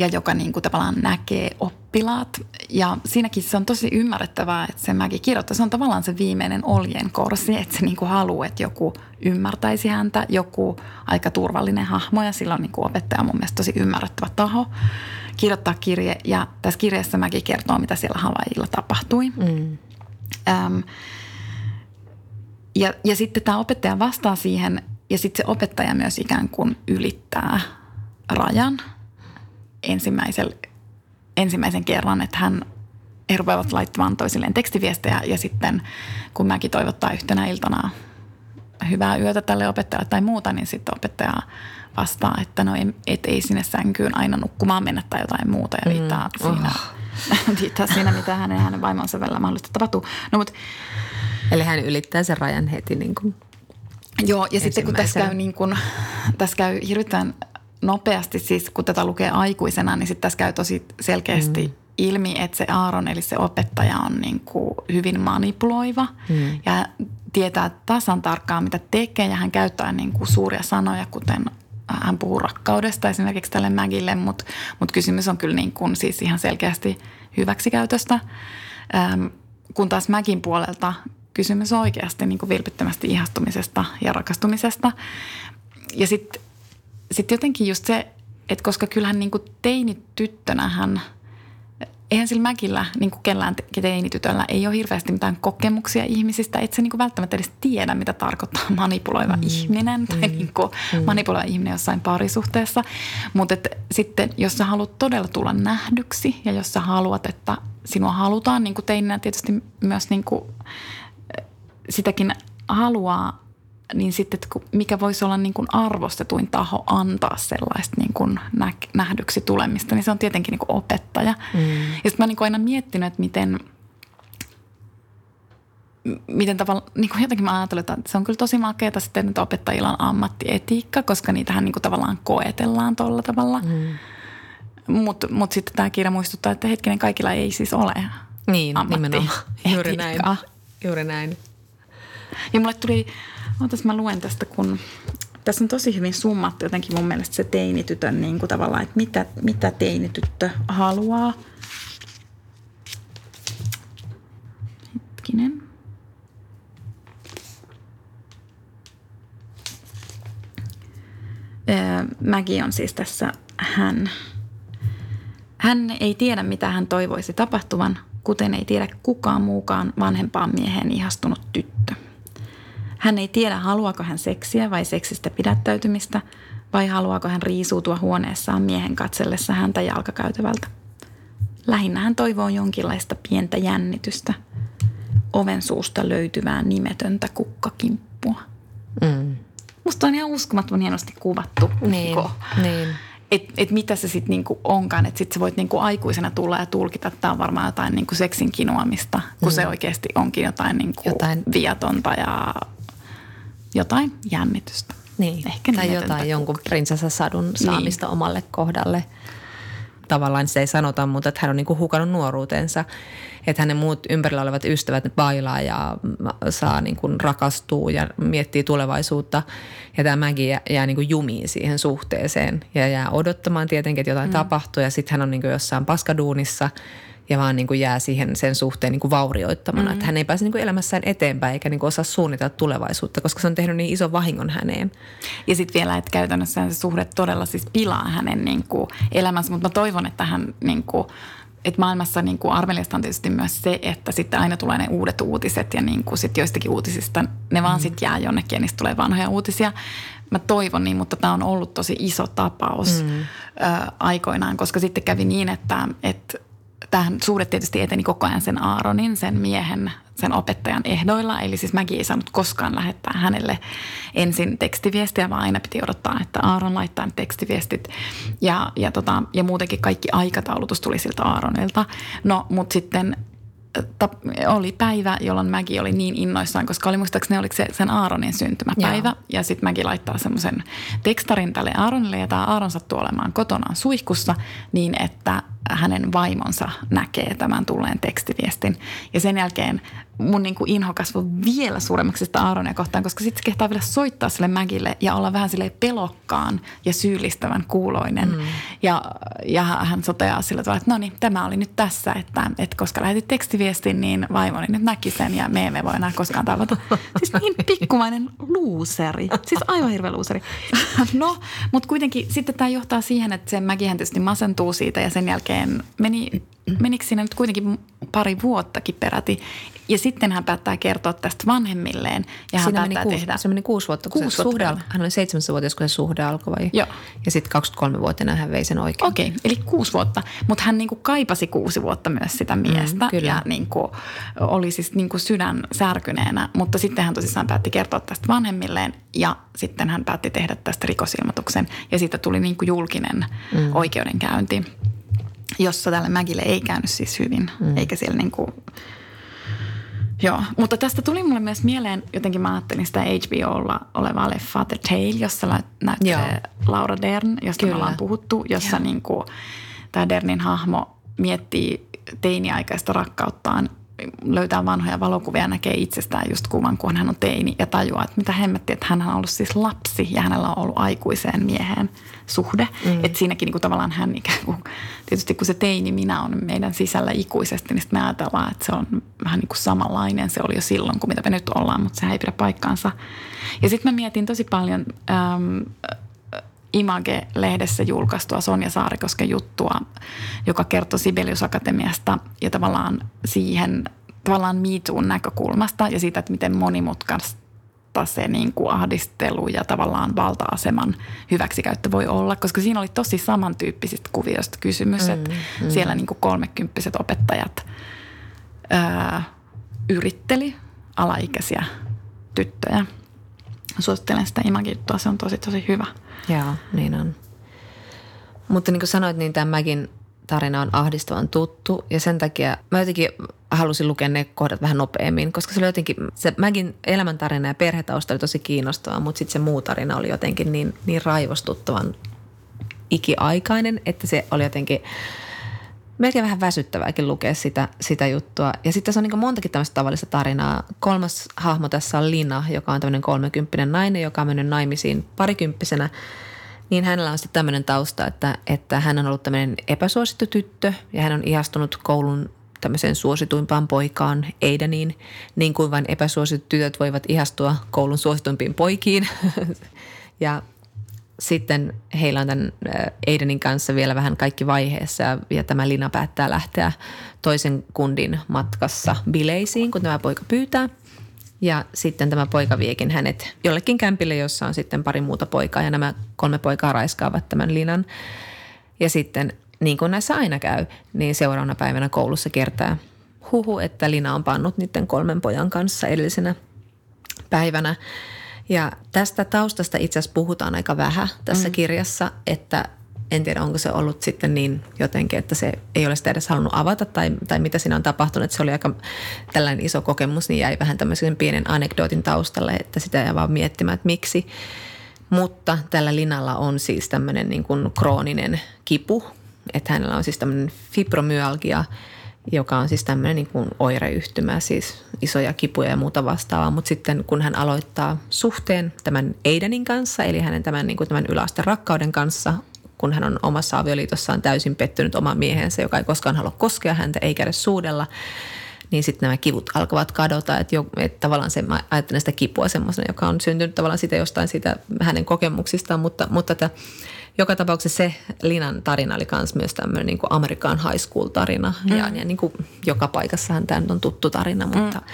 ja joka niin kuin tavallaan näkee oppilaat. Ja siinäkin se on tosi ymmärrettävää, että se Mäki kirjoittaa. Se on tavallaan se viimeinen oljen korsi, että se niin kuin haluaa, että joku ymmärtäisi häntä, joku aika turvallinen hahmo ja silloin niin kuin opettaja on mun mielestä tosi ymmärrettävä taho kirjoittaa kirje. Ja tässä kirjassa Mäki kertoo, mitä siellä Havaijilla tapahtui. Mm. Öm, ja, ja sitten tämä opettaja vastaa siihen ja sitten se opettaja myös ikään kuin ylittää rajan ensimmäisen, ensimmäisen kerran, että hän he rupeavat laittamaan toisilleen tekstiviestejä ja sitten kun mäkin toivottaa yhtenä iltana hyvää yötä tälle opettajalle tai muuta, niin sitten opettaja vastaa, että no et ei sinne sänkyyn aina nukkumaan mennä tai jotain muuta ja viittaa mm. siinä, oh. *laughs* viittaa siinä, mitä hänen ja hänen vaimonsa välillä mahdollisesti tapahtuu. No, mutta Eli hän ylittää sen rajan heti niin kuin Joo, ja sitten kun tässä käy, niin kuin, tässä käy hirveän nopeasti, siis kun tätä lukee aikuisena, niin sitten tässä käy tosi selkeästi mm. ilmi, että se Aaron, eli se opettaja on niin kuin hyvin manipuloiva mm. ja tietää tasan tarkkaan, mitä tekee ja hän käyttää niin kuin suuria sanoja, kuten hän puhuu rakkaudesta esimerkiksi tälle Mägille, mutta, mutta kysymys on kyllä niin kuin siis ihan selkeästi hyväksikäytöstä. Ähm, kun taas Mäkin puolelta kysymys oikeasti niin kuin vilpittömästi ihastumisesta ja rakastumisesta. Ja sitten sit jotenkin just se, että koska kyllähän niin kuin teinityttönä hän eihän sillä Mäkillä, niin kuin kellään teinitytöllä, ei ole hirveästi mitään kokemuksia ihmisistä. Et se niin kuin välttämättä edes tiedä, mitä tarkoittaa manipuloiva mm. ihminen tai mm. niin kuin mm. manipuloiva ihminen jossain parisuhteessa. Mutta sitten, jos sä haluat todella tulla nähdyksi ja jos sä haluat, että sinua halutaan, niin kuin teininä tietysti myös niin kuin sitäkin haluaa niin sitten, että mikä voisi olla niin kuin arvostetuin taho antaa sellaista niin kuin nähdyksi tulemista, niin se on tietenkin niin kuin opettaja. Mm. Ja sitten mä niin kuin aina miettinyt, että miten, miten tavalla, niin kuin jotenkin mä ajattelen, että se on kyllä tosi makeata sitten, että opettajilla on ammattietiikka, koska niitähän niin kuin tavallaan koetellaan tuolla tavalla. Mm. Mutta mut sitten tämä kirja muistuttaa, että hetkinen kaikilla ei siis ole Niin, nimenomaan. Juuri näin. Juuri näin. Ja mulle tuli Ootas mä luen tästä, kun tässä on tosi hyvin summattu jotenkin mun mielestä se teinitytön niin kuin tavallaan, että mitä, mitä teinityttö haluaa. Hetkinen. Mäki on siis tässä hän. Hän ei tiedä, mitä hän toivoisi tapahtuvan, kuten ei tiedä kukaan muukaan vanhempaan mieheen ihastunut tyttö. Hän ei tiedä, haluaako hän seksiä vai seksistä pidättäytymistä, vai haluaako hän riisuutua huoneessaan miehen katsellessa häntä jalkakäytävältä. Lähinnä hän toivoo jonkinlaista pientä jännitystä, oven suusta löytyvää nimetöntä kukkakimppua. Mm. Musta on ihan uskomattoman hienosti kuvattu. Niin, niin. Että et mitä se sitten niinku onkaan, että sitten sä voit niinku aikuisena tulla ja tulkita, että tämä on varmaan jotain niinku seksin kinoamista, kun mm. se oikeasti onkin jotain, niinku jotain viatonta ja jotain jännitystä. Niin, Ehkä tai jotain jonkun prinsessasadun saamista niin. omalle kohdalle. Tavallaan se ei sanota, mutta että hän on niin hukannut nuoruutensa. Että hänen muut ympärillä olevat ystävät bailaa ja saa niin kuin rakastuu ja miettii tulevaisuutta. Ja tämä Maggie jää, jää niin kuin jumiin siihen suhteeseen ja jää odottamaan tietenkin, että jotain mm. tapahtuu. Ja sitten hän on niin kuin jossain paskaduunissa – ja vaan niin kuin jää siihen sen suhteen niin kuin vaurioittamana. Mm-hmm. Että hän ei pääse niin kuin elämässään eteenpäin eikä niin kuin osaa suunnitella tulevaisuutta, koska se on tehnyt niin ison vahingon häneen. Ja sitten vielä, että käytännössä se suhde todella siis pilaa hänen niin kuin elämänsä, mutta mä toivon, että hän niin kuin että maailmassa niin kuin armeliasta on tietysti myös se, että sitten aina tulee ne uudet uutiset ja niin kuin sit joistakin uutisista ne vaan mm. sitten jää jonnekin ja niistä tulee vanhoja uutisia. Mä toivon niin, mutta tämä on ollut tosi iso tapaus mm. ö, aikoinaan, koska sitten kävi niin, että, että tähän suhde tietysti eteni koko ajan sen Aaronin, sen miehen, sen opettajan ehdoilla. Eli siis mäkin ei saanut koskaan lähettää hänelle ensin tekstiviestiä, vaan aina piti odottaa, että Aaron laittaa ne tekstiviestit. Ja, ja, tota, ja muutenkin kaikki aikataulutus tuli siltä Aaronilta. No, mutta sitten oli päivä, jolloin Mäki oli niin innoissaan, koska oli muistaakseni oliko se sen Aaronin syntymäpäivä. Joo. Ja sitten Mäki laittaa semmoisen tekstarin tälle Aaronille ja tämä Aaron sattuu olemaan kotonaan suihkussa niin, että hänen vaimonsa näkee tämän tulleen tekstiviestin. Ja sen jälkeen mun niin kuin inho kasvoi vielä suuremmaksi sitä Aaronia kohtaan, koska sitten se kehtaa vielä soittaa sille Mägille ja olla vähän sille pelokkaan ja syyllistävän kuuloinen. Mm. Ja, ja hän soteaa sillä tavalla, että no niin, tämä oli nyt tässä, että, että koska lähetit tekstiviestin, niin vaimoni nyt näki sen ja me emme voi enää koskaan tavata. *laughs* Siis niin pikkumainen luuseri. Siis aivan hirveä luuseri. *laughs* No, mutta kuitenkin sitten tämä johtaa siihen, että se Mäkihän tietysti masentuu siitä ja sen jälkeen meni menikö siinä nyt kuitenkin pari vuottakin peräti. Ja sitten hän päättää kertoa tästä vanhemmilleen. Ja hän Siinä päättää kuusi, tehdä... Se meni kuusi vuotta, kun kuusi se suhde Hän oli seitsemässä vuotta, kun se suhde alkoi vai? Joo. Ja sitten 23-vuotiaana hän vei sen oikein. Okei, okay, eli kuusi vuotta. Mutta hän niinku kaipasi kuusi vuotta myös sitä mm, miestä. Mm, kyllä. Ja niinku, oli siis niinku sydän särkyneenä. Mutta sitten hän tosissaan päätti kertoa tästä vanhemmilleen. Ja sitten hän päätti tehdä tästä rikosilmoituksen. Ja siitä tuli niinku julkinen mm. oikeudenkäynti jossa tälle Mäkille ei käynyt siis hyvin, mm. eikä siellä niin kuin, Joo, mutta tästä tuli mulle myös mieleen, jotenkin mä ajattelin sitä HBOlla olevaa leffaa The Tale, jossa näyttelee Laura Dern, josta Kyllä. me ollaan puhuttu, jossa niin kuin, tämä Dernin hahmo miettii teiniaikaista rakkauttaan löytää vanhoja valokuvia ja näkee itsestään just kuvan, kun hän on teini ja tajuaa, että mitä hemmettiä, että hän on ollut siis lapsi ja hänellä on ollut aikuiseen mieheen suhde. Mm. Että siinäkin niin kuin tavallaan hän ikään kuin, tietysti kun se teini minä on meidän sisällä ikuisesti, niin sitten me ajatellaan, että se on vähän niin kuin samanlainen. Se oli jo silloin, kuin mitä me nyt ollaan, mutta se ei pidä paikkaansa. Ja sitten mä mietin tosi paljon... Ähm, Image-lehdessä julkaistua Sonja Saarikosken juttua, joka kertoi Sibelius Akatemiasta ja tavallaan siihen tavallaan MeToon näkökulmasta ja siitä, että miten monimutkaista se niin kuin ahdistelu ja tavallaan valta-aseman hyväksikäyttö voi olla, koska siinä oli tosi samantyyppisistä kuvioista kysymys, mm, että mm. siellä niin kuin kolmekymppiset opettajat ää, yritteli alaikäisiä tyttöjä. Suosittelen sitä imagittua, se on tosi tosi hyvä. Joo, niin on. Mutta niin kuin sanoit, niin tämä Mäkin tarina on ahdistavan tuttu ja sen takia mä jotenkin halusin lukea ne kohdat vähän nopeammin, koska se oli jotenkin, se Mäkin elämäntarina ja perhetausta oli tosi kiinnostava, mutta sitten se muu tarina oli jotenkin niin, niin raivostuttavan ikiaikainen, että se oli jotenkin melkein vähän väsyttävääkin lukea sitä, sitä juttua. Ja sitten tässä on niin montakin tämmöistä tavallista tarinaa. Kolmas hahmo tässä on Lina, joka on tämmöinen kolmekymppinen nainen, joka on mennyt naimisiin parikymppisenä – niin hänellä on sitten tämmöinen tausta, että, että hän on ollut tämmöinen epäsuosittu tyttö ja hän on ihastunut koulun tämmöiseen suosituimpaan poikaan Eidaniin, niin kuin vain epäsuositut tytöt voivat ihastua koulun suosituimpiin poikiin. *laughs* ja sitten heillä on tämän Eidenin kanssa vielä vähän kaikki vaiheessa ja tämä Lina päättää lähteä toisen kundin matkassa bileisiin, kun tämä poika pyytää – ja sitten tämä poika viekin hänet jollekin kämpille, jossa on sitten pari muuta poikaa ja nämä kolme poikaa raiskaavat tämän linan. Ja sitten niin kuin näissä aina käy, niin seuraavana päivänä koulussa kertaa huhu, että Lina on pannut niiden kolmen pojan kanssa edellisenä päivänä. Ja tästä taustasta itse asiassa puhutaan aika vähän tässä mm. kirjassa, että en tiedä, onko se ollut sitten niin jotenkin, että se ei ole sitä edes halunnut avata tai, tai mitä siinä on tapahtunut. Että se oli aika tällainen iso kokemus, niin jäi vähän tämmöisen pienen anekdootin taustalle, että sitä ei vaan miettimään, että miksi. Mutta tällä Linalla on siis tämmöinen niin kuin krooninen kipu, että hänellä on siis tämmöinen fibromyalgia, joka on siis tämmöinen niin kuin oireyhtymä, siis isoja kipuja ja muuta vastaavaa. Mutta sitten kun hän aloittaa suhteen tämän Eidenin kanssa, eli hänen tämän, niin kuin tämän yläasteen rakkauden kanssa, kun hän on omassa avioliitossaan täysin pettynyt oman miehensä, joka ei koskaan halua koskea häntä eikä edes suudella, niin sitten nämä kivut alkavat kadota. Että, jo, että tavallaan se, mä ajattelen sitä kipua semmoisena, joka on syntynyt tavallaan sitä jostain siitä hänen kokemuksistaan, mutta, mutta että joka tapauksessa se Linan tarina oli myös tämmöinen niin kuin Amerikan high school tarina. Mm. Ja, ja niin kuin joka paikassahan tämä on tuttu tarina, mutta mm.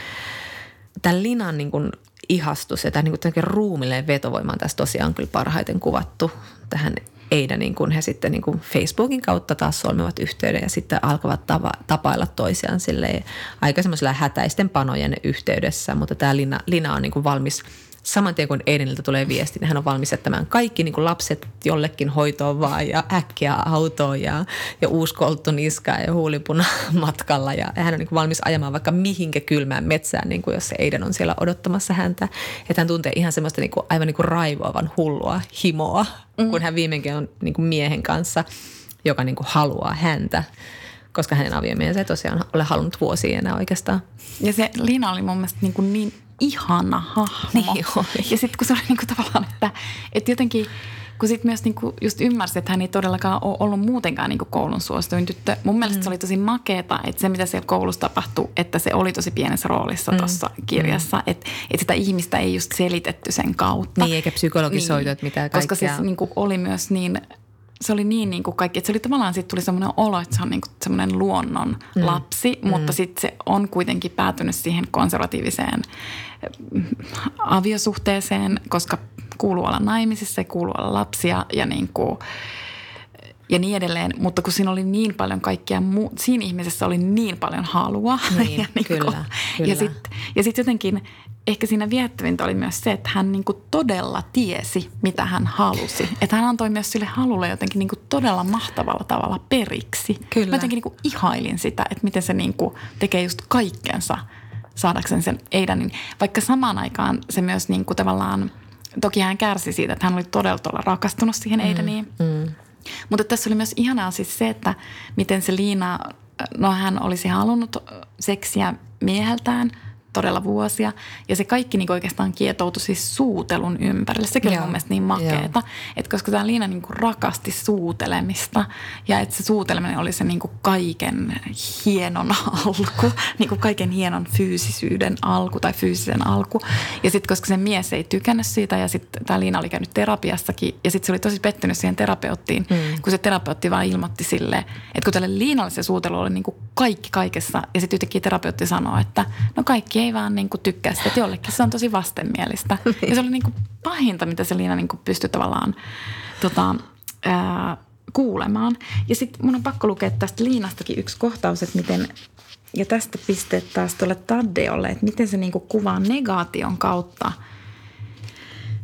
tämän Linan niin kuin ihastus ja tämä niin kuin ruumilleen vetovoima on tässä tosiaan kyllä parhaiten kuvattu tähän Eida, niin kun he sitten niin kuin Facebookin kautta taas solmivat yhteyden ja sitten alkavat tava, tapailla toisiaan sille aika semmoisella hätäisten panojen yhteydessä, mutta tämä Lina, Lina on niin valmis – saman tien kun Eideniltä tulee viesti, niin hän on valmis jättämään kaikki niin kuin lapset jollekin hoitoon vaan ja äkkiä autoon ja, ja uusi kolttu niskaa ja huulipuna *laughs* matkalla. Ja hän on niin kuin valmis ajamaan vaikka mihinkä kylmään metsään, niin kuin jos se Eiden on siellä odottamassa häntä. Että hän tuntee ihan semmoista niin kuin, aivan niin kuin raivoavan hullua himoa, mm. kun hän viimeinkin on niin kuin miehen kanssa, joka niin kuin haluaa häntä koska hänen aviomiehensä ei tosiaan ole halunnut vuosia enää oikeastaan. Ja se Lina oli mun mielestä niin, kuin niin ihana hahmo. Niin oli. Ja sitten kun se oli niinku tavallaan, että, että jotenkin kun sitten myös niinku just ymmärsi, että hän ei todellakaan ole ollut muutenkaan niinku koulun suosituin tyttö. Mun mielestä mm. se oli tosi makeeta, että se mitä siellä koulussa tapahtui, että se oli tosi pienessä roolissa mm. tuossa kirjassa. Mm. Että et sitä ihmistä ei just selitetty sen kautta. Niin, eikä psykologisoitu, niin, että mitä kaikkea. Koska se niinku oli myös niin se oli niin, niin kuin kaikki, että se oli tavallaan siitä tuli semmoinen olo, että se on niin kuin semmoinen luonnon mm. lapsi, mm. mutta sitten se on kuitenkin päätynyt siihen konservatiiviseen aviosuhteeseen, koska kuuluu olla naimisissa ja kuuluu olla lapsia ja niin kuin, ja niin edelleen. Mutta kun siinä oli niin paljon kaikkia, muu, siinä ihmisessä oli niin paljon halua. Niin, *laughs* ja niin kyllä, kuin, kyllä. Ja sitten ja sit jotenkin ehkä siinä viettävintä oli myös se, että hän niinku todella tiesi, mitä hän halusi. Että hän antoi myös sille halulle jotenkin niinku todella mahtavalla tavalla periksi. Kyllä. Mä jotenkin niinku ihailin sitä, että miten se niinku tekee just kaikkensa saadakseen sen Eidanin. Vaikka samaan aikaan se myös niinku tavallaan, toki hän kärsi siitä, että hän oli todella, todella rakastunut siihen mm, Eidaniin. Mm. Mutta tässä oli myös ihanaa siis se, että miten se Liina, no hän olisi halunnut seksiä mieheltään – todella vuosia. Ja se kaikki niin oikeastaan kietoutui siis suutelun ympärille. Sekin oli mun mielestä niin makeeta, että koska tämä Liina niin rakasti suutelemista ja että se suuteleminen oli se niin kaiken hienon alku, *laughs* niin kuin kaiken hienon fyysisyyden alku tai fyysisen alku. Ja sitten koska se mies ei tykännyt siitä ja sitten tämä Liina oli käynyt terapiassakin ja sitten se oli tosi pettynyt siihen terapeuttiin, mm. kun se terapeutti vaan ilmoitti sille, että kun tälle Liinalle se suutelu oli niin kuin kaikki kaikessa ja sitten yhtäkkiä terapeutti sanoo, että no kaikki ei vaan niin kuin tykkää sitä, että jollekin se on tosi vastenmielistä. *laughs* ja se oli niin kuin pahinta, mitä se Liina niin kuin pystyi tavallaan tota, ää, kuulemaan. Ja sitten mun on pakko lukea tästä Liinastakin yksi kohtaus, että miten ja tästä pisteet taas tuolle Taddeolle, että miten se niinku kuvaa negaation kautta.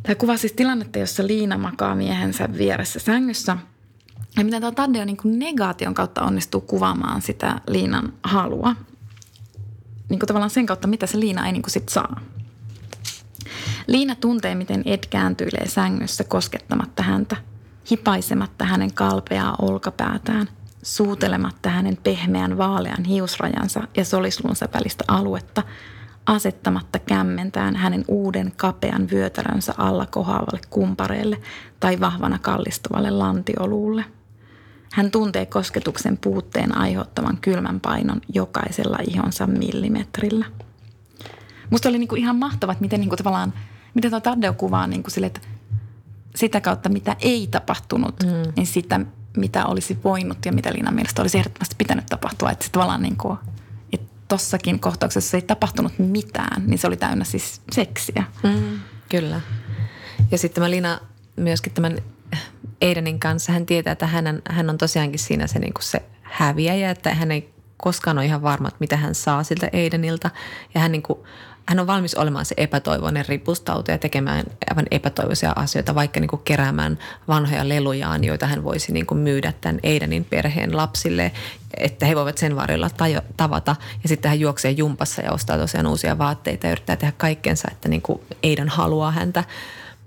Tämä kuvaa siis tilannetta, jossa Liina makaa miehensä vieressä sängyssä. Ja miten tämä Taddeo niin negaation kautta onnistuu kuvaamaan sitä Liinan halua. Niin kuin tavallaan sen kautta, mitä se Liina ei niin kuin sit saa. Liina tuntee, miten Ed kääntyilee sängyssä koskettamatta häntä, hipaisematta hänen kalpeaa olkapäätään – suutelematta hänen pehmeän vaalean hiusrajansa ja solisluunsa välistä aluetta, asettamatta kämmentään hänen uuden kapean vyötärönsä alla kohaavalle kumpareelle tai vahvana kallistuvalle lantioluulle. Hän tuntee kosketuksen puutteen aiheuttavan kylmän painon jokaisella ihonsa millimetrillä. Musta oli niinku ihan mahtavat, miten niinku tavallaan, miten tuo Taddeo kuvaa niinku sille, että sitä kautta, mitä ei tapahtunut, mm. niin sitä mitä olisi voinut ja mitä Liinan mielestä olisi ehdottomasti pitänyt tapahtua. Että se tavallaan niin kuin, että tossakin kohtauksessa ei tapahtunut mitään, niin se oli täynnä siis seksiä. Mm, kyllä. Ja sitten tämä Liina myöskin tämän Eidenin kanssa, hän tietää, että hän, hän on tosiaankin siinä se, niin kuin se häviäjä, että hän ei koskaan ole ihan varma, että mitä hän saa siltä Eidenilta. Ja hän niin kuin hän on valmis olemaan se epätoivoinen ripustautu ja tekemään aivan epätoivoisia asioita, vaikka niin kuin keräämään vanhoja lelujaan, joita hän voisi niin kuin myydä tämän Eidanin perheen lapsille, että he voivat sen varjolla tavata. Ja sitten hän juoksee jumpassa ja ostaa tosiaan uusia vaatteita ja yrittää tehdä kaikkensa, että niin kuin Eidan haluaa häntä.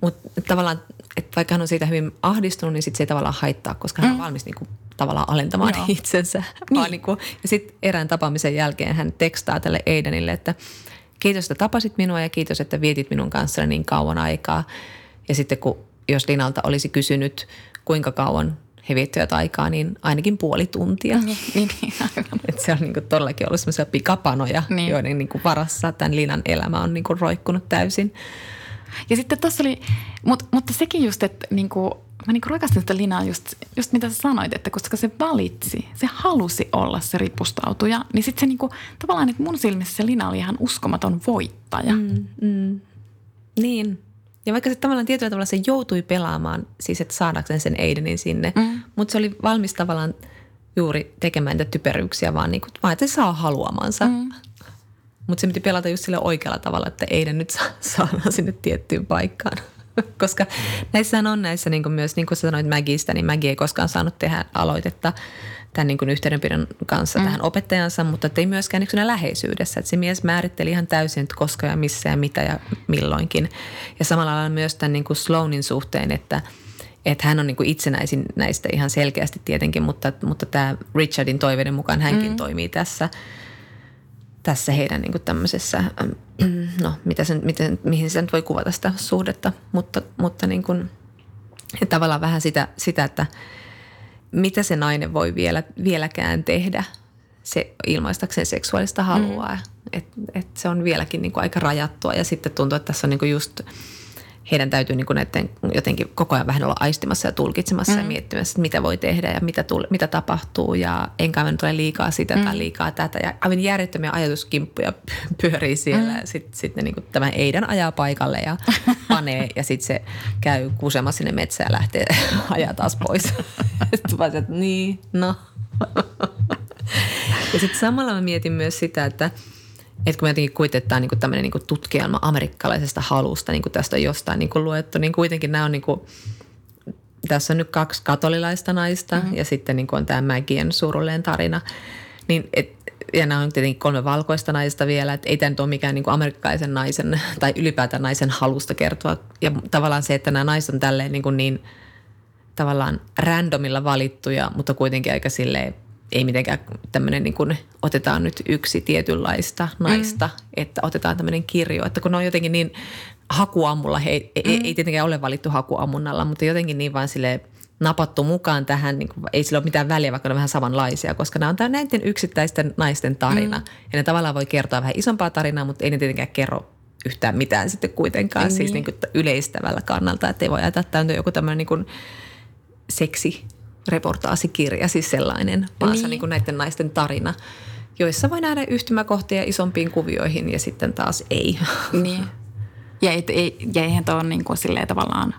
Mutta tavallaan, että vaikka hän on siitä hyvin ahdistunut, niin sitten se ei tavallaan haittaa, koska hän on mm. valmis niin kuin tavallaan alentamaan Joo. itsensä. *laughs* Niin. Niin kuin, ja sitten erään tapaamisen jälkeen hän tekstaa tälle Eidanille, että – kiitos, että tapasit minua ja kiitos, että vietit minun kanssani niin kauan aikaa. Ja sitten kun, jos Linalta olisi kysynyt, kuinka kauan he viettivät aikaa, niin ainakin puoli tuntia. Niin, *laughs* niin, niin Et se on niin kuin todellakin ollut sellaisia pikapanoja, niin. joiden niin kuin varassa tämän Linan elämä on niin kuin roikkunut täysin. Ja sitten tuossa oli, mutta, mutta sekin just, että niin kuin mä niin rakastin sitä Linaa just, just mitä sä sanoit, että koska se valitsi, se halusi olla se ripustautuja, niin sitten se niin kuin, tavallaan, että mun silmissä se Lina oli ihan uskomaton voittaja. Mm, mm. Niin. Ja vaikka se tavallaan tietyllä tavalla se joutui pelaamaan, siis että saadakseen sen Aidenin sinne, mm. mutta se oli valmis tavallaan juuri tekemään niitä typeryyksiä, vaan, niin kuin, vaan että se saa haluamansa. Mm. Mutta se piti pelata just sille oikealla tavalla, että Aiden nyt saa, saadaan sinne tiettyyn paikkaan. *laughs* koska näissähän on näissä niin kuin myös, niin kuin sanoit Magista, niin Maggie ei koskaan saanut tehdä aloitetta tämän niin kuin yhteydenpidon kanssa mm. tähän opettajansa, mutta ei myöskään niin läheisyydessä. Että se mies määritteli ihan täysin, että koska ja missä ja mitä ja milloinkin. Ja samalla lailla myös tämän niin kuin Sloanin suhteen, että, että hän on niin kuin itsenäisin näistä ihan selkeästi tietenkin, mutta, mutta tämä Richardin toiveiden mukaan hänkin mm. toimii tässä – tässä heidän niin tämmöisessä, *clears throat* no mitä sen, miten, mihin sen voi kuvata sitä suhdetta, mutta, mutta niin kuin, tavallaan vähän sitä, sitä, että mitä se nainen voi vielä, vieläkään tehdä se ilmaistakseen seksuaalista halua. Mm. Että et se on vieläkin niin kuin aika rajattua ja sitten tuntuu, että tässä on niin kuin just – heidän täytyy niin kuin näiden jotenkin koko ajan vähän olla aistimassa ja tulkitsemassa mm. ja miettimässä, että mitä voi tehdä ja mitä, tule, mitä tapahtuu ja enkä mä tule liikaa sitä mm. tai liikaa tätä. Ja aivan järjettömiä ajatuskimppuja *laughs* pyörii siellä mm. ja sitten sit ne niin kuin tämä Eidan ajaa paikalle ja *laughs* panee ja sitten se käy kusemassa sinne metsään ja lähtee *laughs* ajaa taas pois. sitten vaan että niin, no. ja sitten samalla mä mietin myös sitä, että – että kun me jotenkin kuitentaan niin tämmöinen niin tutkielma amerikkalaisesta halusta, niin kuin tästä on jostain niin luettu, niin kuitenkin nämä on niin kuin, tässä on nyt kaksi katolilaista naista mm-hmm. ja sitten niin on tämä Magien surullinen tarina. Niin et, ja nämä on tietenkin kolme valkoista naista vielä, että ei tämä nyt ole mikään niin kuin amerikkalaisen naisen *laughs* tai ylipäätään naisen halusta kertoa. Ja tavallaan se, että nämä naiset on tälleen niin, kuin niin tavallaan randomilla valittuja, mutta kuitenkin aika silleen ei mitenkään tämmöinen niin kuin, otetaan nyt yksi tietynlaista naista, mm. että otetaan tämmöinen kirjo. Että kun ne on jotenkin niin hakuammulla, he, mm. ei, ei tietenkään ole valittu hakuammunnalla, mutta jotenkin niin vaan sille napattu mukaan tähän, niin kuin, ei sillä ole mitään väliä, vaikka ne on vähän samanlaisia, koska nämä on näiden yksittäisten naisten tarina. Mm. Ja ne tavallaan voi kertoa vähän isompaa tarinaa, mutta ei ne tietenkään kerro yhtään mitään sitten kuitenkaan, siis niin. siis niin kuin yleistävällä kannalta, että ei voi ajatella, että tämä on joku tämmöinen niin kuin seksi reportaasikirja, siis sellainen, vaan niin. se on niin kuin näiden naisten tarina, joissa voi nähdä yhtymäkohtia isompiin kuvioihin ja sitten taas ei. *laughs* Niin. Ja, et, ei, ja eihän tuo ole niin kuin silleen tavallaan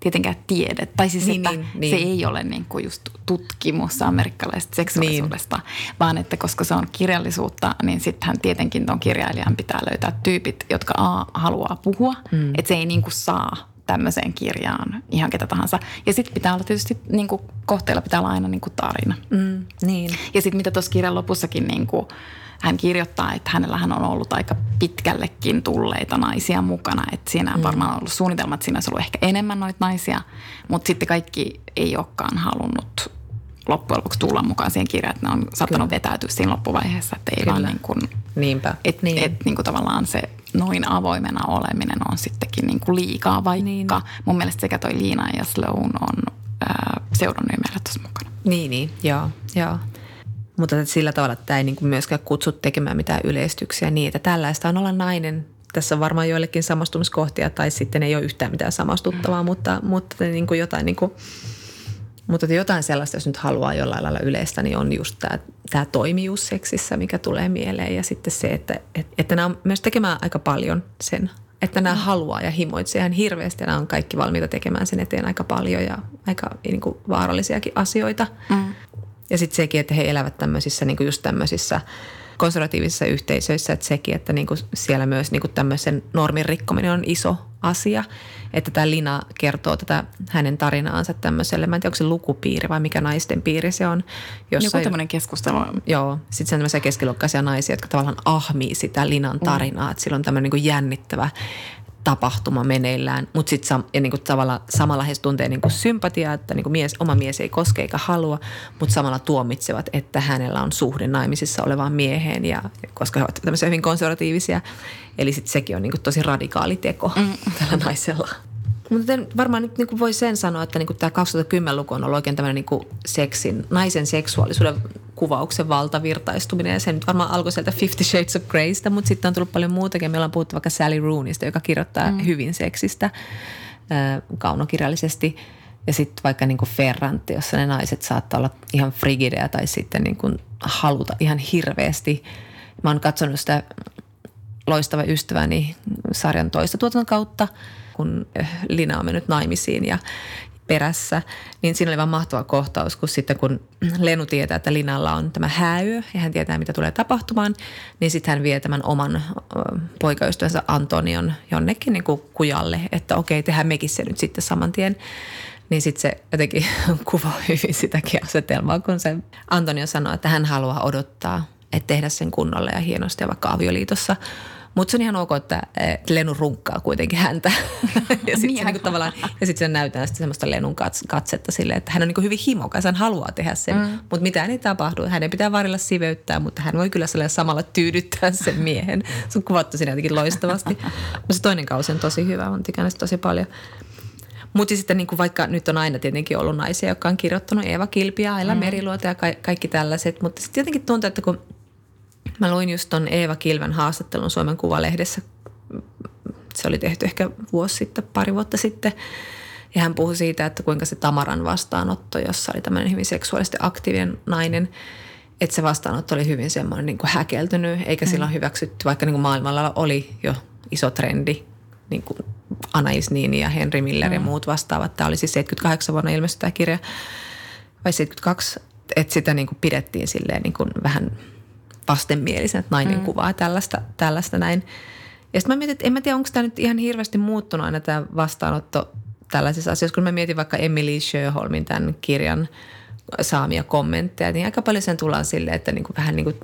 tietenkään tiede. Tai siis, niin, että niin, niin. se ei ole niin kuin just tutkimus amerikkalaisesta seksuaalisuudesta, niin. vaan että koska se on kirjallisuutta, niin sittenhän tietenkin tuon kirjailijan pitää löytää tyypit, jotka A, haluaa puhua. Mm. Että se ei niin kuin saa tämmöiseen kirjaan ihan ketä tahansa. Ja sitten pitää olla tietysti, niin kuin, kohteella pitää olla aina niin kuin tarina. Mm, niin. Ja sitten mitä tuossa kirjan lopussakin niin kuin, hän kirjoittaa, että hänellähän on ollut aika pitkällekin tulleita naisia mukana. Että siinä on mm. varmaan ollut suunnitelma, että siinä olisi ollut ehkä enemmän noita naisia, mutta sitten kaikki ei olekaan halunnut loppujen lopuksi tulla mukaan siihen kirjaan, että ne on saattanut Kyllä. vetäytyä siinä loppuvaiheessa, että ei Kyllä. vaan niin kuin, Niinpä. Et, niin. et, niin kuin tavallaan se noin avoimena oleminen on sittenkin niin kuin liikaa, vaikka niin. mun mielestä sekä toi Liina ja Sloan on ää, pseudonyymeillä tuossa mukana. Niin, niin, joo, joo. Mutta sillä tavalla, että tämä ei niin kuin myöskään kutsu tekemään mitään yleistyksiä niin, että tällaista on olla nainen. Tässä on varmaan joillekin samastumiskohtia tai sitten ei ole yhtään mitään samastuttavaa, mm. mutta, mutta niin kuin jotain niin kuin, mutta jotain sellaista, jos nyt haluaa jollain lailla yleistä, niin on just tämä, tämä toimijuus seksissä, mikä tulee mieleen. Ja sitten se, että, että, että nämä on myös tekemään aika paljon sen, että nämä mm. haluaa ja himoitsee ihan hirveästi. Ja nämä on kaikki valmiita tekemään sen eteen aika paljon ja aika niin kuin vaarallisiakin asioita. Mm. Ja sitten sekin, että he elävät tämmöisissä, niin kuin just tämmöisissä konservatiivisissa yhteisöissä, että sekin, että niin kuin siellä myös niin kuin tämmöisen normin rikkominen on iso asia. Että tämä Lina kertoo tätä hänen tarinaansa tämmöiselle, mä en tiedä, onko se lukupiiri vai mikä naisten piiri se on. Jossa Joku tämmöinen keskustelu. Joo, sitten se on tämmöisiä keskiluokkaisia naisia, jotka tavallaan ahmii sitä Linan tarinaa, mm. että sillä on tämmöinen niin jännittävä tapahtuma meneillään, mutta sitten sam, ja niinku tavalla samalla he tuntee niinku sympatiaa, että niinku mies, oma mies ei koske eikä halua, mutta samalla tuomitsevat, että hänellä on suhde naimisissa olevaan mieheen, ja, koska he ovat tämmöisiä hyvin konservatiivisia. Eli sitten sekin on niinku tosi radikaali teko mm. tällä naisella. Mutta varmaan nyt niin voi sen sanoa, että niin tämä 2010-luku on ollut oikein tämmöinen niin seksin, naisen seksuaalisuuden kuvauksen valtavirtaistuminen. Ja se nyt varmaan alkoi sieltä Fifty Shades of Greystä, mutta sitten on tullut paljon muutakin. Meillä on puhuttu vaikka Sally Rooneysta, joka kirjoittaa mm. hyvin seksistä kaunokirjallisesti. Ja sitten vaikka niin kuin Ferranti, jossa ne naiset saattaa olla ihan frigidejä tai sitten niin kuin haluta ihan hirveästi. Mä oon katsonut sitä loistava ystäväni sarjan toista tuotantokautta kautta – kun Lina on mennyt naimisiin ja perässä, niin siinä oli vaan mahtava kohtaus, kun sitten kun Lenu tietää, että Linalla on tämä hääyö ja hän tietää, mitä tulee tapahtumaan, niin sitten hän vie tämän oman poikaystävänsä Antonion jonnekin niin kuin kujalle, että okei, tehdään mekin se nyt sitten saman tien. Niin sitten se jotenkin *laughs* kuvaa hyvin sitäkin asetelmaa, kun se Antonio sanoi, että hän haluaa odottaa, että tehdä sen kunnolla ja hienosti ja vaikka avioliitossa – mutta se on ihan ok, että Lenu runkkaa kuitenkin häntä. *laughs* ja sitten niin, niin tavallaan, ja sit se näytää sitten semmoista Lenun katsetta silleen, että hän on niin hyvin himokas, hän haluaa tehdä sen. Mm. Mutta mitään ei tapahdu. Hänen pitää varilla siveyttää, mutta hän voi kyllä samalla tyydyttää sen miehen. *laughs* Se on kuvattu siinä jotenkin loistavasti. Mutta se toinen kausi on tosi hyvä, on tykännyt tosi paljon. Mutta sitten niin kuin vaikka nyt on aina tietenkin ollut naisia, jotka on kirjoittanut Eeva Kilpiä, Aila mm. Meriluota ja ka- kaikki tällaiset. Mutta sitten jotenkin tuntuu, että kun – Mä luin just ton Eeva Kilven haastattelun Suomen Kuvalehdessä. Se oli tehty ehkä vuosi sitten, pari vuotta sitten. Ja hän puhui siitä, että kuinka se Tamaran vastaanotto, jossa oli tämmöinen hyvin seksuaalisesti aktiivinen nainen, että se vastaanotto oli hyvin semmoinen niin kuin häkeltynyt, eikä mm. silloin hyväksytty, vaikka niin kuin maailmalla oli jo iso trendi, niin kuin Anais Niini ja Henry Miller mm. ja muut vastaavat. Tämä oli siis 78 vuonna ilmestynyt tämä kirja, vai 72, että sitä niin kuin pidettiin silleen niin kuin vähän – vastenmielisen, että nainen mm. kuvaa tällaista, tällaista näin. Ja sitten mä mietin, että en mä tiedä, onko tämä nyt ihan hirveästi muuttunut aina tämä vastaanotto tällaisissa asioissa. Kun mä mietin vaikka Emily Sjöholmin tämän kirjan saamia kommentteja, niin aika paljon sen tullaan silleen, että niin kuin vähän niin kuin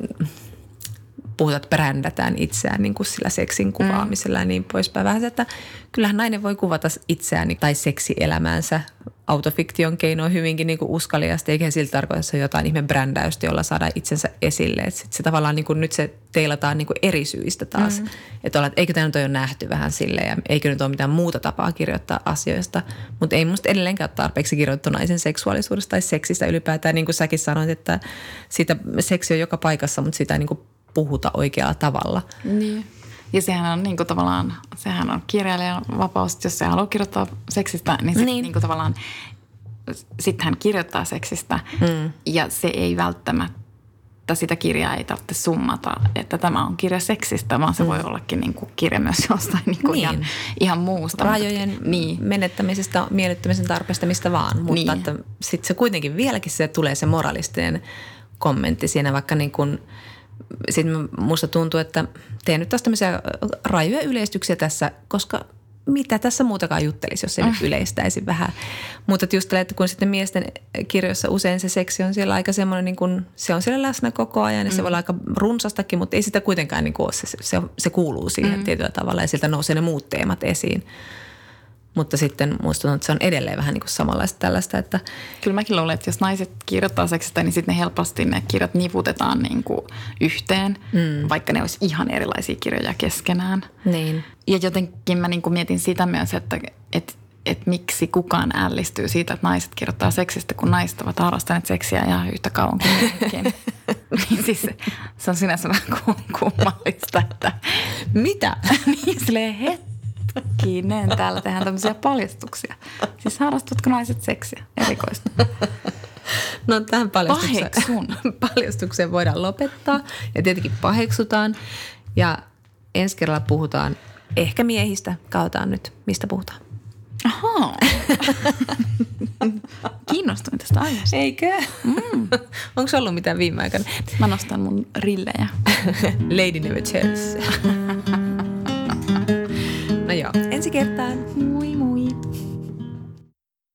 puhutaan, että brändätään itseään niin kuin sillä seksin mm. kuvaamisella mm. ja niin poispäin. Vähän että kyllähän nainen voi kuvata itseään tai seksielämäänsä autofiktion keinoin hyvinkin niin uskaliasti, eikä siltä tarkoita se jotain ihme brändäystä, jolla saadaan itsensä esille. Et sit se tavallaan niin kuin, nyt se teilataan niin kuin eri syistä taas. Mm. Että ollaan, että eikö tämä nyt ole nähty vähän silleen ja eikö nyt ole mitään muuta tapaa kirjoittaa asioista. Mutta ei musta edelleenkään ole tarpeeksi kirjoittu naisen seksuaalisuudesta tai seksistä ylipäätään. Niin kuin säkin sanoit, että siitä seksi on joka paikassa, mutta sitä ei niin kuin puhuta oikealla tavalla. Niin. Ja sehän on niin kuin tavallaan, sehän on kirjailijan vapaus, jos se haluaa kirjoittaa seksistä, niin, sit niin. Niin kuin tavallaan sitten hän kirjoittaa seksistä mm. ja se ei välttämättä sitä kirjaa ei tarvitse summata, että tämä on kirja seksistä, vaan se mm. voi ollakin niin kuin kirja myös jostain niin kuin niin. Ihan, ihan muusta. Rajojen mutta, niin. menettämisestä, miellyttämisen tarpeesta, mistä vaan. Mutta niin. sitten se kuitenkin vieläkin se tulee se moralistinen kommentti siinä, vaikka niin kuin – sitten musta tuntuu, että teen nyt taas tämmöisiä rajuja yleistyksiä tässä, koska mitä tässä muutakaan juttelisi, jos ei nyt ah. yleistäisi vähän. Mutta just tällä, että kun sitten miesten kirjoissa usein se seksi on siellä aika semmoinen, niin kuin, se on siellä läsnä koko ajan ja mm. se voi olla aika runsastakin, mutta ei sitä kuitenkaan niin kuin ole, se, se, se kuuluu siihen mm. tietyllä tavalla ja sieltä nousee ne muut teemat esiin. Mutta sitten musta että se on edelleen vähän niin kuin samanlaista tällaista, että... Kyllä mäkin luulen, että jos naiset kirjoittaa seksistä, niin sitten ne helposti ne kirjat niputetaan niin kuin yhteen, mm. vaikka ne olisi ihan erilaisia kirjoja keskenään. Niin. Ja jotenkin mä niin kuin mietin sitä myös, että, että että miksi kukaan ällistyy siitä, että naiset kirjoittaa seksistä, kun naiset ovat harrastaneet seksiä ja yhtä kauan kuin miehetkin. *laughs* niin siis se on sinänsä vähän kummallista, että mitä? *laughs* niin silleen het Hetkinen, täällä tehdään tämmöisiä paljastuksia. Siis harrastatko naiset seksiä? Erikoista. No tähän paljastukseen, *laughs* paljastukseen voidaan lopettaa ja tietenkin paheksutaan. Ja ensi kerralla puhutaan ehkä miehistä. Kautaan nyt, mistä puhutaan. Ahaa. *laughs* Kiinnostuin tästä aiheesta. Eikö? Mm. *laughs* Onko se ollut mitään viime aikoina? Mä nostan mun rillejä. Lady never tells. No joo, ensi kertaan. Moi moi.